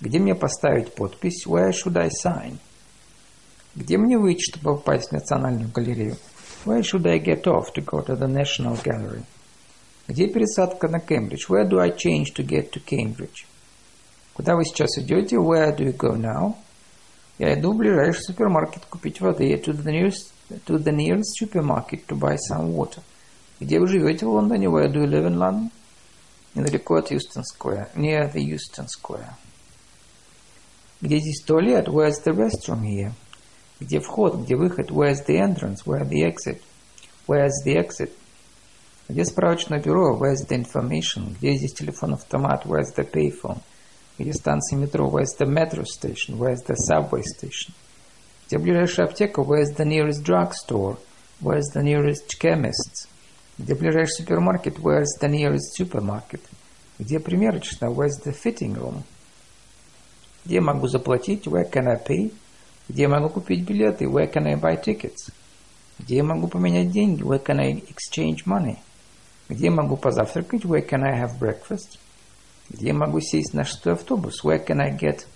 Где мне поставить подпись? Where should I sign? Где мне выйти, чтобы попасть в Национальную галерею? Where should I get off to go to the National Gallery? Где пересадка на Кембридж? Where do I change to get to Cambridge? Куда вы сейчас идете? Where do you go now? Я иду в ближайший супермаркет купить воды. To the nearest, to the nearest supermarket to buy some water. Где вы живете в Лондоне? Where do you live in London? Недалеко от Euston Square. Near the Euston Square. Где здесь туалет? Where's the restroom here? Где вход? Где выход? Where's the entrance? Where the exit? Where's the exit? Где справочное бюро? Where's the information? Где здесь телефон-автомат? Where's the payphone? Где станция метро? Where's the metro station? Where's the subway station? Где ближайшая аптека? Where's the nearest drugstore? Where's the nearest chemist? Где ближайший супермаркет? Where's the nearest supermarket? Где примерочная? Where's the fitting room? Где я могу заплатить? Where can I pay? Где я могу купить билеты? Where can I buy tickets? Где я могу поменять деньги? Where can I exchange money? Где я могу позавтракать? Where can I have breakfast? Где я могу сесть на шестой автобус? Where can I get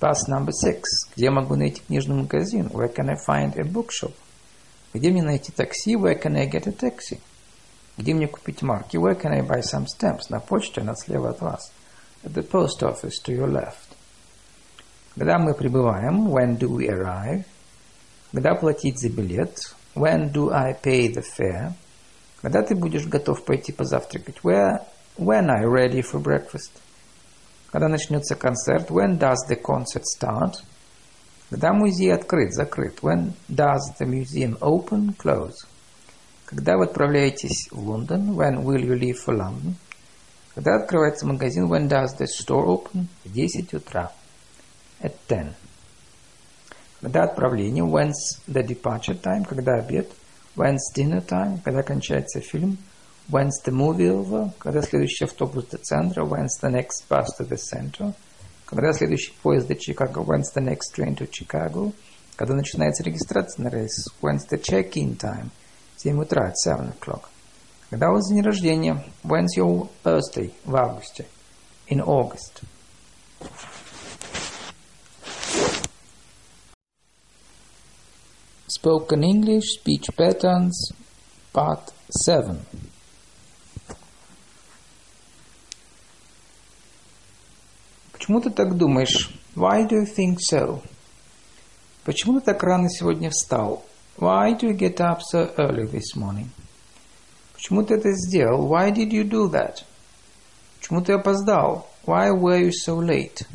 bus number six? Где я могу найти книжный магазин? Where can I find a bookshop? Где мне найти такси? Where can I get a taxi? Где мне купить марки? Where can I buy some stamps? На почте, она слева от вас. At the post office to your left. Когда мы прибываем? When do we arrive? Когда платить за билет? When do I pay the fare? Когда ты будешь готов пойти позавтракать? Where, when are you ready for breakfast? Когда начнется концерт? When does the concert start? Когда музей открыт, закрыт? When does the museum open, close? Когда вы отправляетесь в Лондон? When will you leave for London? Когда открывается магазин? When does the store open? В 10 утра. At 10. Когда отправление? When's the departure time? Когда обед? When's dinner time? Когда кончается фильм? When's the movie over? Когда следующий автобус до центра? When's the next bus to the center? Когда следующий поезд до Чикаго? When's the next train to Chicago? Когда начинается регистрация на рейс? When's the check-in time? 7 утра, 7 o'clock. Когда у вас день рождения? When's your birthday? В августе. In August. Spoken English Speech Patterns Part 7 Почему ты так думаешь? Why do you think so? Почему ты так рано сегодня встал? Why do you get up so early this morning? Почему ты это сделал? Why did you do that? Почему ты опоздал? Why were you so late?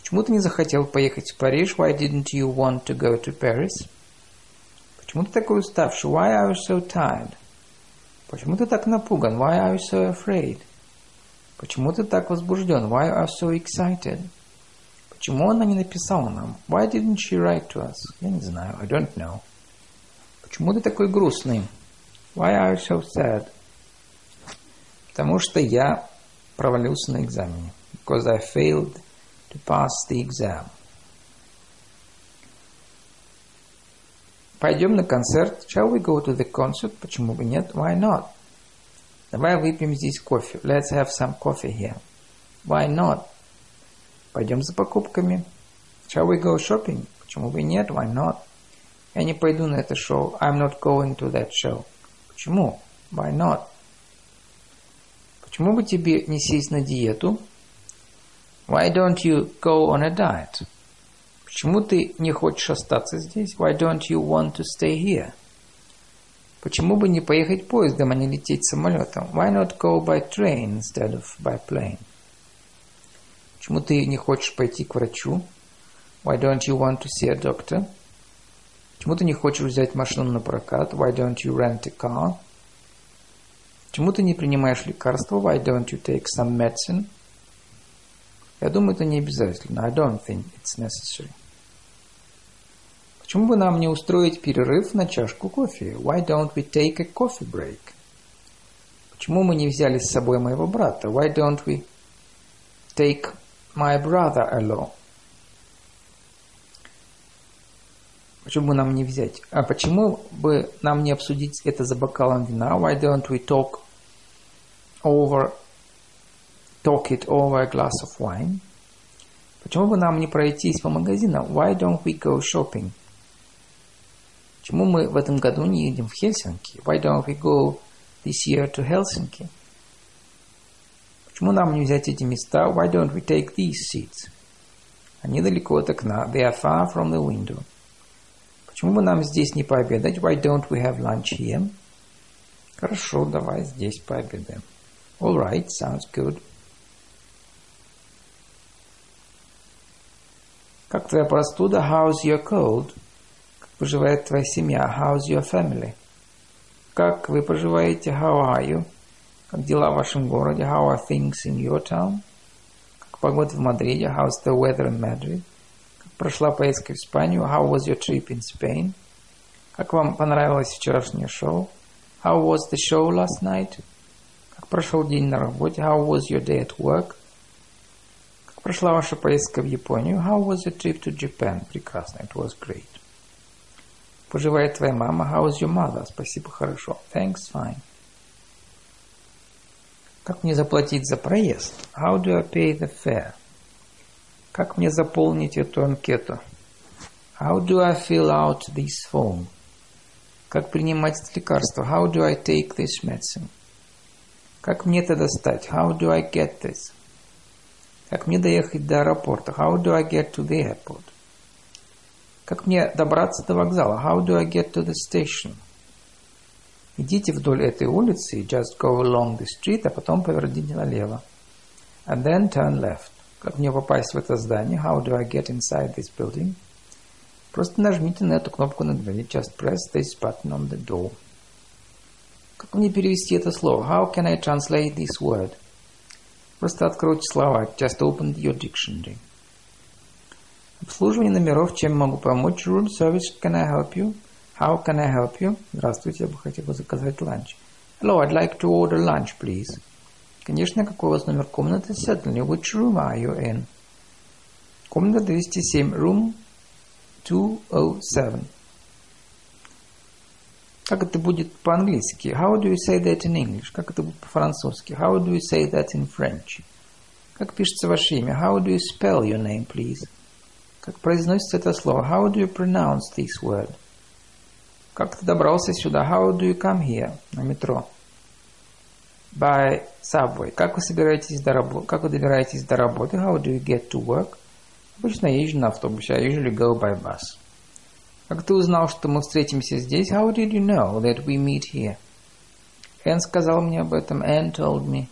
Почему ты не захотел поехать в Париж? Why didn't you want to go to Paris? Почему ты такой уставший? Why are you so tired? Почему ты так напуган? Why are you so afraid? Почему ты так возбужден? Why are you so excited? Почему она не написала нам? Why didn't she write to us? Я не знаю. I don't know. Почему ты такой грустный? Why are you so sad? Потому что я провалился на экзамене. Because I failed to pass the exam. Пойдем на концерт. Shall we go to the concert? Почему бы нет? Why not? Давай выпьем здесь кофе. Let's have some coffee here. Why not? Пойдем за покупками. Shall we go shopping? Почему бы нет? Why not? Я не пойду на это шоу. I'm not going to that show. Почему? Why not? Почему бы тебе не сесть на диету? Why don't you go on a diet? Почему ты не хочешь остаться здесь? Why don't you want to stay here? Почему бы не поехать поездом, а не лететь самолетом? Why not go by train instead of by plane? Почему ты не хочешь пойти к врачу? Why don't you want to see a doctor? Почему ты не хочешь взять машину на прокат? Why don't you rent a car? Почему ты не принимаешь лекарства? Why don't you take some medicine? Я думаю, это не обязательно. I don't think it's necessary. Почему бы нам не устроить перерыв на чашку кофе? Why don't we take a coffee break? Почему мы не взяли с собой моего брата? Why don't we take my brother along? Почему бы нам не взять? А почему бы нам не обсудить это за бокалом вина? Why don't we talk over talk it over a glass of wine? Почему бы нам не пройтись по магазинам? Why don't we go shopping? Почему мы в этом году не едем в Хельсинки? Why don't we go this year to Helsinki? Почему нам не взять эти места? Why don't we take these seats? Они далеко от окна. They are far from the window. Почему бы нам здесь не пообедать? Why don't we have lunch here? Хорошо, давай здесь пообедаем. All right, sounds good. Как твоя простуда? How's your cold? Как поживает твоя семья? How's your family? Как вы поживаете? How are you? Как дела в вашем городе? How are things in your town? Как погода в Мадриде? How's the weather in Madrid? Как прошла поездка в Испанию? How was your trip in Spain? Как вам понравилось вчерашнее шоу? How was the show last night? Как прошел день на работе? How was your day at work? прошла ваша поездка в Японию? How was the trip to Japan? Прекрасно. It was great. Поживает твоя мама? How is your mother? Спасибо, хорошо. Thanks, fine. Как мне заплатить за проезд? How do I pay the fare? Как мне заполнить эту анкету? How do I fill out this form? Как принимать это лекарство? How do I take this medicine? Как мне это достать? How do I get this? Как мне доехать до аэропорта? How do I get to the airport? Как мне добраться до вокзала? How do I get to the station? Идите вдоль этой улицы, just go along the street, а потом поверните налево. And then turn left. Как мне попасть в это здание? How do I get inside this building? Просто нажмите на эту кнопку на двери. Just press this button on the door. Как мне перевести это слово? How can I translate this word? Просто откройте слова. Just open your dictionary. Обслуживание номеров. Чем могу помочь? Room service. Can I help you? How can I help you? Здравствуйте, я бы хотел заказать ланч. Hello, I'd like to order lunch, please. Конечно, какой у вас номер комнаты? Certainly. Which room are you in? Комната 207. Room 207. Как это будет по-английски? How do you say that in English? Как это будет по-французски? How do you say that in French? Как пишется ваше имя? How do you spell your name, please? Как произносится это слово? How do you pronounce this word? Как ты добрался сюда? How do you come here? На метро. By subway. Как вы собираетесь до работы? Как вы добираетесь до работы? How do you get to work? Обычно езжу на автобусе. I usually go by bus. Как ты узнал, что мы встретимся здесь? How did you know that we meet here? Энн сказал мне об этом. Anne told me.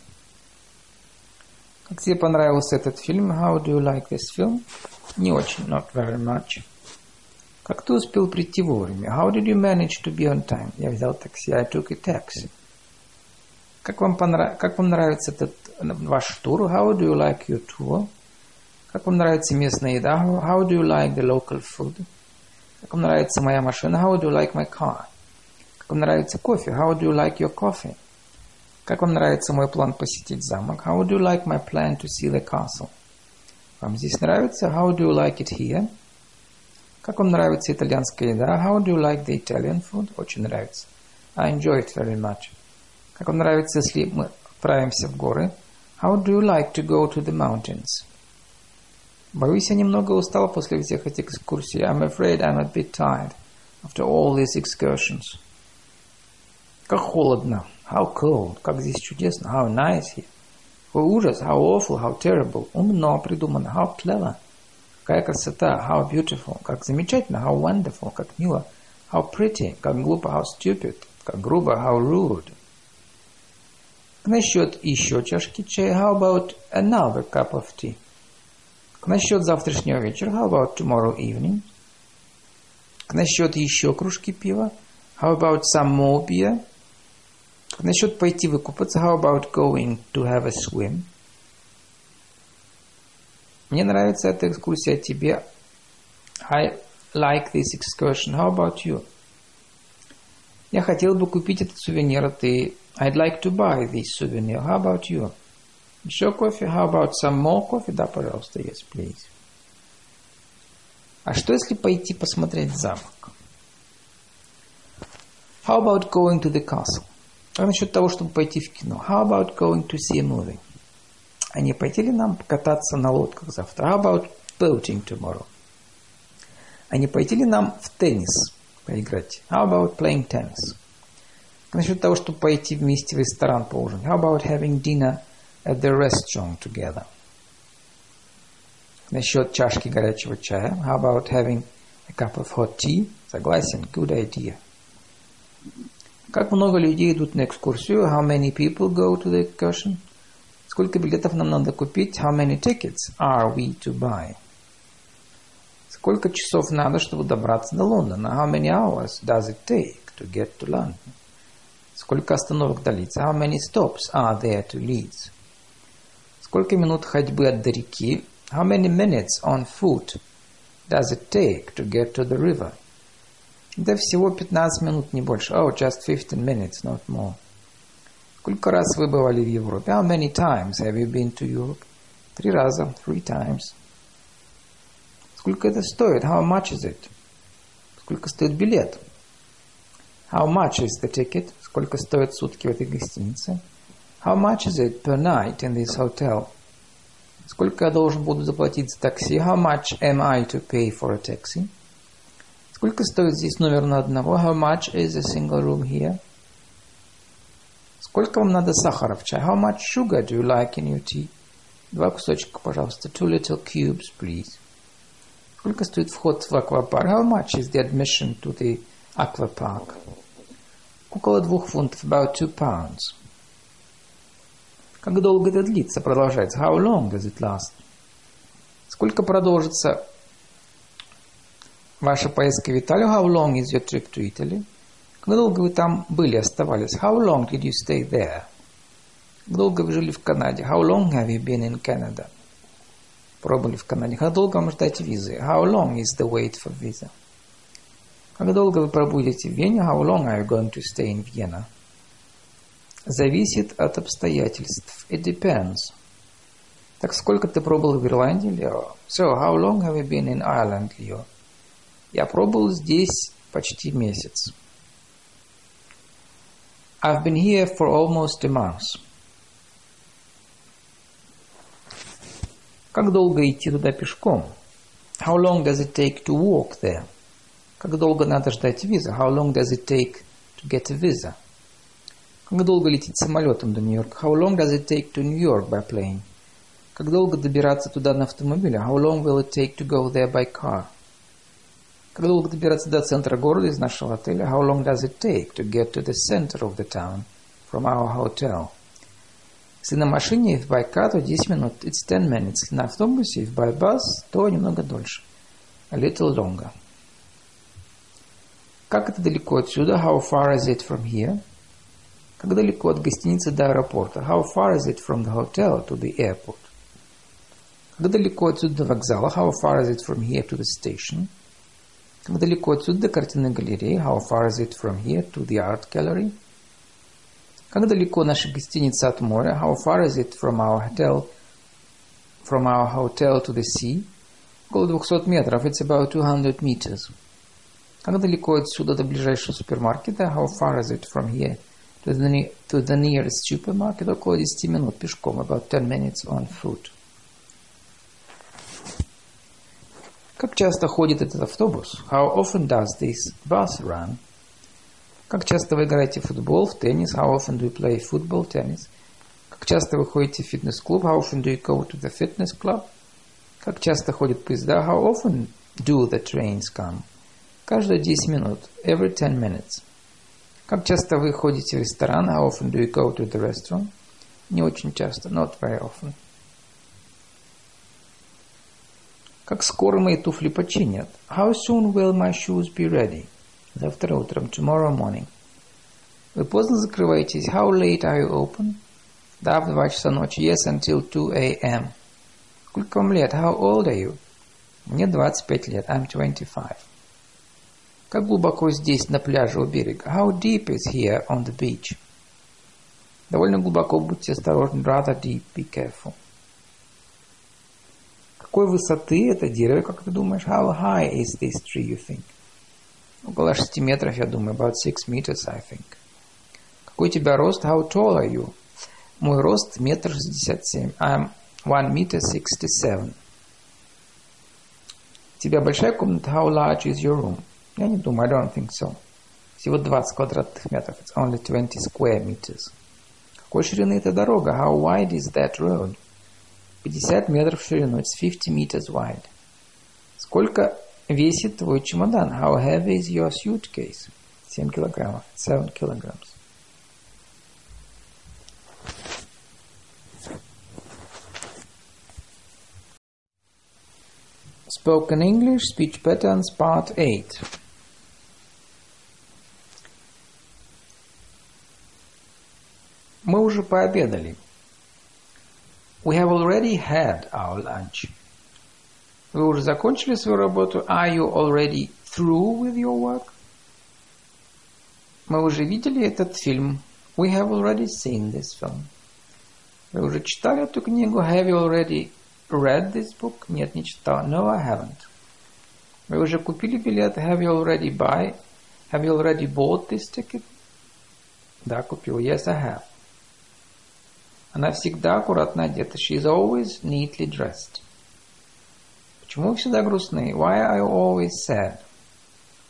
Как тебе понравился этот фильм? How do you like this film? Не очень. Not very much. Как ты успел прийти вовремя? How did you manage to be on time? Я взял такси. I took a taxi. Как вам, понрав... как вам нравится этот ваш тур? How do you like your tour? Как вам нравится местная еда? How do you like the local food? Как вам нравится моя машина? How do you like my car? Как вам нравится кофе? How do you like your coffee? Как вам нравится мой план посетить замок? How do you like my plan to see the castle? Вам здесь нравится? How do you like it here? Как вам нравится итальянская еда? How do you like the Italian food? Очень нравится. I enjoy it very much. Как вам нравится, если мы отправимся в горы? How do you like to go to the mountains? Боюсь, я немного устал после всех этих экскурсий. I'm afraid I'm a bit tired after all these excursions. Как холодно. How cold. Как здесь чудесно. How nice here. Какой ужас. How awful. How terrible. Умно придумано. How clever. Какая красота, how beautiful, как замечательно, how wonderful, как мило, how pretty, как глупо, how stupid, как грубо, how rude. Насчет еще чашки чая, how about another cup of tea? Насчет завтрашнего вечера, how about tomorrow evening? Насчет еще кружки пива, how about some more beer? Насчет пойти выкупаться, how about going to have a swim? Мне нравится эта экскурсия, а тебе? I like this excursion. How about you? Я хотел бы купить этот сувенир, а ты? I'd like to buy this souvenir. How about you? Еще кофе? How about some more coffee? Да, пожалуйста, yes, please. А что если пойти посмотреть замок? How about going to the castle? А насчет того, чтобы пойти в кино? How about going to see a movie? А не пойти ли нам покататься на лодках завтра? How about boating tomorrow? А не пойти ли нам в теннис поиграть? How about playing tennis? Насчет того, чтобы пойти вместе в ресторан поужинать. How about having dinner at the restaurant together? Насчет чашки горячего чая. How about having a cup of hot tea? Согласен, good idea. Как много людей идут на экскурсию? How many people go to the excursion? Сколько билетов нам надо купить? How many tickets are we to buy? Сколько часов надо, чтобы добраться до Лондона? How many hours does it take to get to London? Сколько остановок до Лидса? How many stops are there to Leeds? Сколько минут ходьбы от до реки? How many minutes on foot does it take to get to the river? Да всего 15 минут, не больше. Oh, just 15 minutes, not more. Сколько раз вы бывали в Европе? How many times have you been to Europe? Три раза. Three times. Сколько это стоит? How much is it? Сколько стоит билет? How much is the ticket? Сколько стоят сутки в этой гостинице? How much is it per night in this hotel? Сколько я должен буду заплатить за такси? How much am I to pay for a taxi? Сколько стоит здесь номер на одного? How much is a single room here? Сколько вам надо сахара в чай? How much sugar do you like in your tea? Два кусочка, пожалуйста. Two little cubes, please. Сколько стоит вход в аквапарк? How much is the admission to the aquapark? Около двух фунтов. About two pounds. Как долго это длится, продолжается? How long does it last? Сколько продолжится ваша поездка в Италию? How long is your trip to Italy? Как долго вы там были, оставались? How long did you stay there? Как долго вы жили в Канаде? How long have you been in Canada? Пробыли в Канаде. Как долго вам ждать визы? How long is the wait for visa? Как долго вы пробудете в Вене? How long are you going to stay in Vienna? Зависит от обстоятельств. It depends. Так сколько ты пробыл в Ирландии, Лео? So, how long have you been in Ireland, Leo? Я пробыл здесь почти месяц. I've been here for almost a month. Как долго идти туда пешком? How long does it take to walk there? Как долго надо ждать виза? How long does it take to get a visa? Как долго лететь самолетом до Нью-Йорка? How long does it take to New York by plane? Как долго добираться туда на автомобиле? How long will it take to go there by car? Как долго добираться до центра города из нашего отеля? How long does it take to get to the center of the town from our hotel? Если на машине if by car, то 10 минут. It's 10 minutes. Если на автобусе if by bus, то немного дольше. A little longer. Как это далеко отсюда? How far is it from here? Как далеко от гостиницы до аэропорта? How far is it from the hotel to the airport? Как далеко отсюда до вокзала? How far is it from here to the station? Как далеко отсюда до картинной галереи? How far is it from here to the art gallery? Как далеко наша гостиница от моря? How far is it from our hotel from our hotel to the sea? Около 200 метров. It's about 200 meters. Как далеко отсюда до ближайшего супермаркета? How far is it from here to the, to the nearest supermarket, около 10 минут пешком, about 10 minutes on foot. Как часто ходит этот автобус? How often does this bus run? Как часто вы играете в футбол, в теннис? How often do you play football, tennis? Как часто вы ходите в фитнес-клуб? How often do you go to the fitness club? Как часто ходят поезда? How often do the trains come? Каждые 10 минут. Every 10 minutes. Как часто вы ходите в ресторан? How often do you go to the restaurant? Не очень часто. Not very often. Как скоро мои туфли починят? How soon will my shoes be ready? Завтра утром. Tomorrow morning. Вы поздно закрываетесь? How late are you open? Да, в 2 часа ночи. Yes, until 2 a.m. Сколько вам лет? How old are you? Мне 25 лет. I'm 25. Как глубоко здесь, на пляже у берега? How deep is here on the beach? Довольно глубоко, будьте осторожны. Rather deep, be careful. Какой высоты это дерево, как ты думаешь? How high is this tree, you think? Около 6 метров, я думаю. About 6 meters, I think. Какой у тебя рост? How tall are you? Мой рост метр шестьдесят семь. I'm one meter sixty seven. У тебя большая комната? How large is your room? Я не думаю, I don't think so. Всего 20 квадратных метров. It's only 20 square meters. Какой ширины эта дорога? How wide is that road? 50 метров в ширину. It's 50 meters wide. Сколько весит твой чемодан? How heavy is your suitcase? 7 килограммов. 7 kilograms. Spoken English Speech Patterns Part 8 Мы уже пообедали. We have already had our lunch. Вы уже закончили свою работу? Are you already through with your work? Мы уже видели этот фильм. We have already seen this film. Вы уже читали эту книгу? Have you already read this book? Нет, не читал. No, I haven't. Вы уже купили билет? Have you already buy? Have you already bought this ticket? Да, купил. Yes, I have. Она всегда аккуратно одета. She is always neatly dressed. Почему вы всегда грустны? Why are you always sad?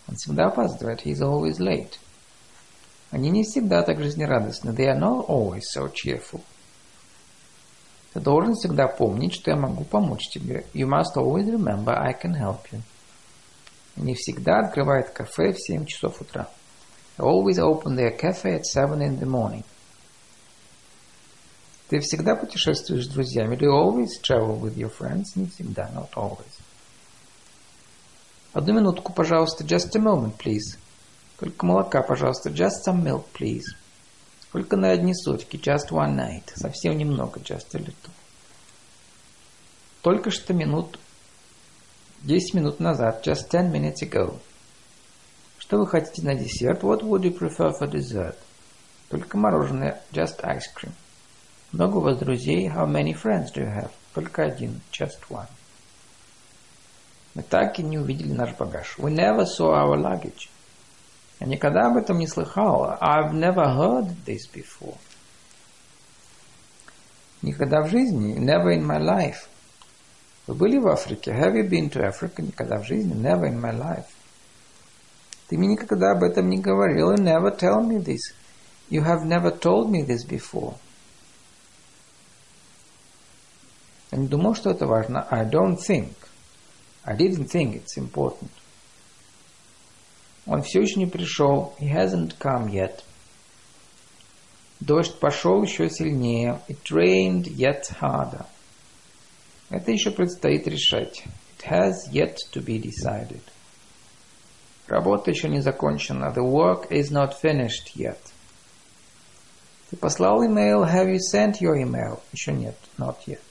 Он всегда опаздывает. He is always late. Они не всегда так жизнерадостны. They are not always so cheerful. Ты должен всегда помнить, что я могу помочь тебе. You must always remember I can help you. Они всегда открывают кафе в 7 часов утра. They always open their cafe at 7 in the morning. Ты всегда путешествуешь с друзьями? Do you always travel with your friends? Не всегда, not always. Одну минутку, пожалуйста. Just a moment, please. Только молока, пожалуйста. Just some milk, please. Только на одни сутки. Just one night. Совсем немного. Just a little. Только что минут... Десять минут назад. Just ten minutes ago. Что вы хотите на десерт? What would you prefer for dessert? Только мороженое. Just ice cream. Много у вас друзей? How many friends do you have? Только один. Just one. Мы так и не увидели наш багаж. We never saw our luggage. Я никогда об этом не слыхал. I've never heard this before. Никогда в жизни. Never in my life. Вы были в Африке? Have you been to Africa? Никогда в жизни. Never in my life. Ты мне никогда об этом не говорил. You never tell me this. You have never told me this before. Я не думал, что это важно. I don't think. I didn't think it's important. Он все еще не пришел. He hasn't come yet. Дождь пошел еще сильнее. It rained yet harder. Это еще предстоит решать. It has yet to be decided. Работа еще не закончена. The work is not finished yet. Ты послал email? Have you sent your email? Еще нет. Not yet.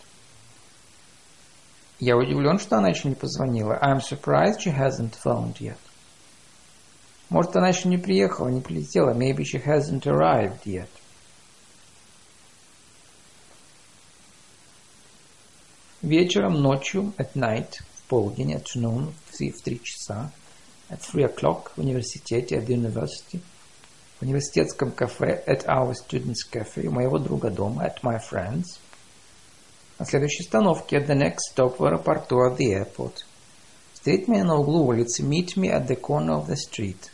Я удивлен, что она еще не позвонила. I'm surprised she hasn't phoned yet. Может, она еще не приехала, не прилетела. Maybe she hasn't arrived yet. Вечером, ночью, at night, в полдень, at noon, в три часа, at three o'clock, в университете, at the university, в университетском кафе, at our student's cafe, у моего друга дома, at my friend's, на следующей остановке, at the next stop, в аэропорту, at the airport. Встреть меня на углу улицы, meet me at the corner of the street.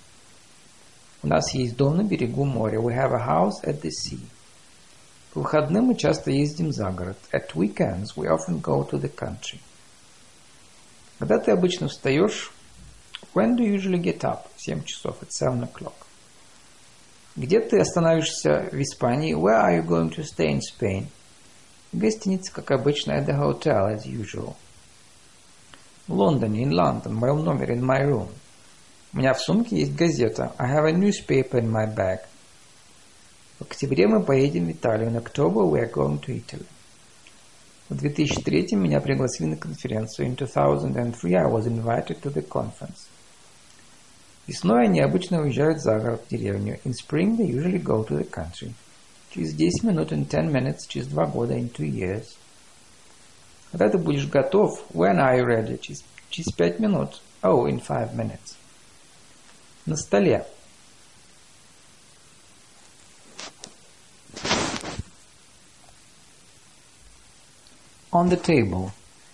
У нас есть дом на берегу моря. We have a house at the sea. По выходным мы часто ездим за город. At weekends we often go to the country. Когда ты обычно встаешь? When do you usually get up? В 7 часов. At 7 o'clock. Где ты остановишься в Испании? Where are you going to stay in Spain? В гостинице, как обычно, at the hotel, as usual. В Лондоне, in London, в моем номере, in my room. У меня в сумке есть газета. I have a newspaper in my bag. В октябре мы поедем в Италию. In October we are going to Italy. В 2003 меня пригласили на конференцию. In 2003 I was invited to the conference. Весной они обычно уезжают за город, в деревню. In spring they usually go to the country. Через 10 минут, in 10 minutes, через 2 года, in 2 years. Когда ты будешь готов? When are you ready? Через, через 5 минут. Oh, in 5 minutes. На столе. On the table.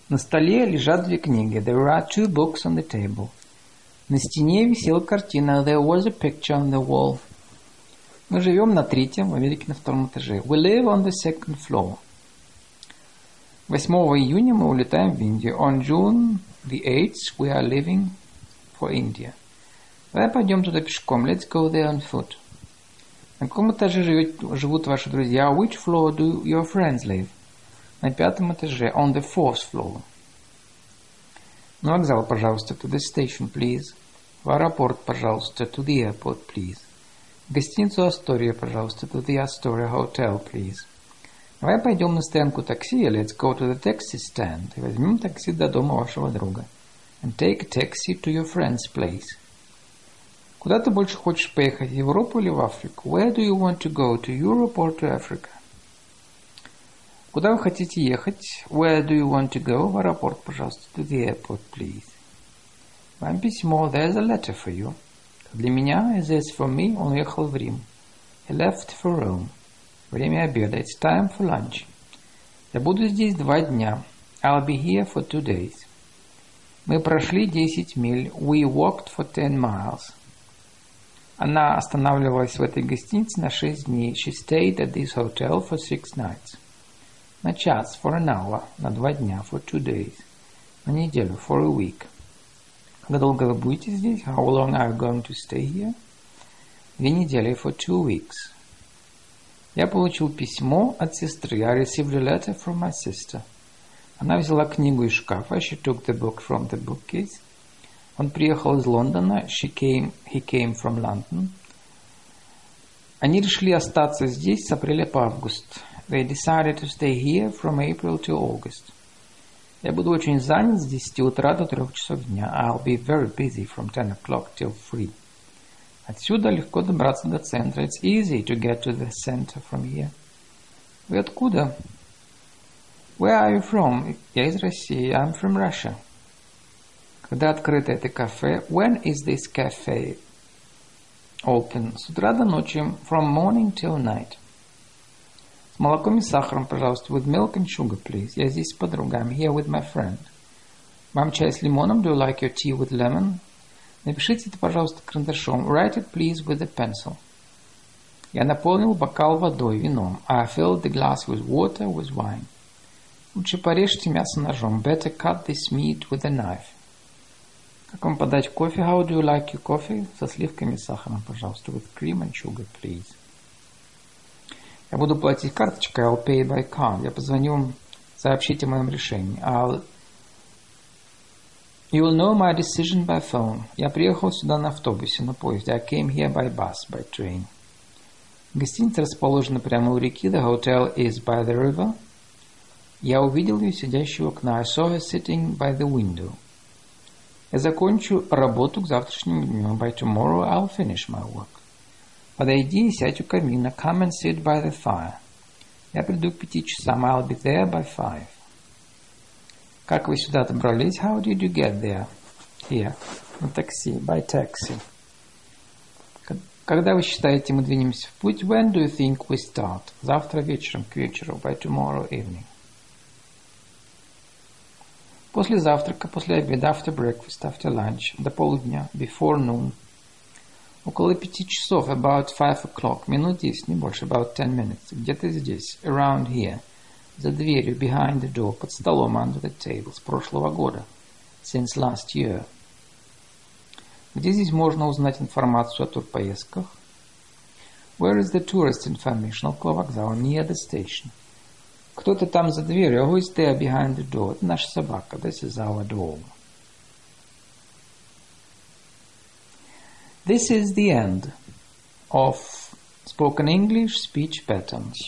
На столе лежат две книги. There are two books on the table. На стене висела картина. There was a picture on the wall. Мы живем на третьем, в Америке на втором этаже. We live on the second floor. 8 июня мы улетаем в Индию. On June the 8th we are leaving for India. Давай пойдем туда пешком. Let's go there on foot. На каком этаже живет, живут ваши друзья? Which floor do your friends live? На пятом этаже. On the fourth floor. На вокзал, пожалуйста. To the station, please. В аэропорт, пожалуйста. To the airport, please. В гостиницу Астория, пожалуйста. To the Astoria Hotel, please. Давай пойдем на стоянку такси. Let's go to the taxi stand. И возьмем такси до дома вашего друга. And take a taxi to your friend's place. Куда ты больше хочешь поехать, в Европу или в Африку? Where do you want to go, to Europe or to Africa? Куда вы хотите ехать? Where do you want to go? В аэропорт, пожалуйста. To the airport, please. Вам письмо. There's a letter for you. Для меня, is for me, он уехал в Рим. He left for Rome. Время обеда. It's time for lunch. Я буду здесь два дня. I'll be here for two days. Мы прошли 10 миль. We walked for 10 miles. Она останавливалась в этой гостинице на 6 дней. She stayed at this hotel for six nights. На час, for an hour, на два дня, for two days. На неделю, for a week. Как долго вы будете здесь? How long are you going to stay here? Две недели, for two weeks. Я получил письмо от сестры. I received a letter from my sister. Она взяла книгу из шкафа. She took the book from the bookcase. Он приехал из Лондона. She came, he came from London. Они решили остаться здесь с апреля по август. They decided to stay here from April to August. Я буду очень занят с 10 утра до 3 часов дня. I'll be very busy from 10 o'clock till 3. Отсюда легко добраться до центра. It's easy to get to the center from here. Вы откуда? Where are you from? Я из России. I'm from Russia. Когда открыто это кафе? When is this cafe open? С утра до ночи. From morning till night. С молоком и сахаром, пожалуйста. With milk and sugar, please. Я здесь с подругой. I'm here with my friend. Вам чай с лимоном? Do you like your tea with lemon? Напишите это, пожалуйста, карандашом. Write it, please, with a pencil. Я наполнил бокал водой, вином. I filled the glass with water, with wine. Лучше порежьте мясо ножом. Better cut this meat with a knife. Как вам подать кофе? How do you like your coffee? Со сливками и сахаром, пожалуйста. With cream and sugar, please. Я буду платить карточкой. I'll pay by card. Я позвоню сообщите о моем решении. I'll... You will know my decision by phone. Я приехал сюда на автобусе, на поезде. I came here by bus, by train. Гостиница расположена прямо у реки. The hotel is by the river. Я увидел ее сидящую у окна. I saw her sitting by the window. Я закончу работу к завтрашнему дню. By tomorrow I'll finish my work. Подойди и сядь у камина. Come and sit by the fire. Я приду к пяти часам. I'll be there by five. Как вы сюда добрались? How did you get there? Here. На такси. By taxi. Когда вы считаете, мы двинемся в путь? When do you think we start? Завтра вечером, к вечеру. By tomorrow evening. После завтрака, после обеда, after breakfast, after lunch, до полудня, before noon. Около пяти часов, about five o'clock, минут десять, не больше, about ten minutes, где-то здесь, around here, за дверью, behind the door, под столом, under the table, с прошлого года, since last year. Где здесь можно узнать информацию о турпоездках? Where is the tourist information? Около вокзала, near the station. Кто-то там за дверью. Who is there behind the door? Это наша собака. This is our dog. This is the end of spoken English speech patterns.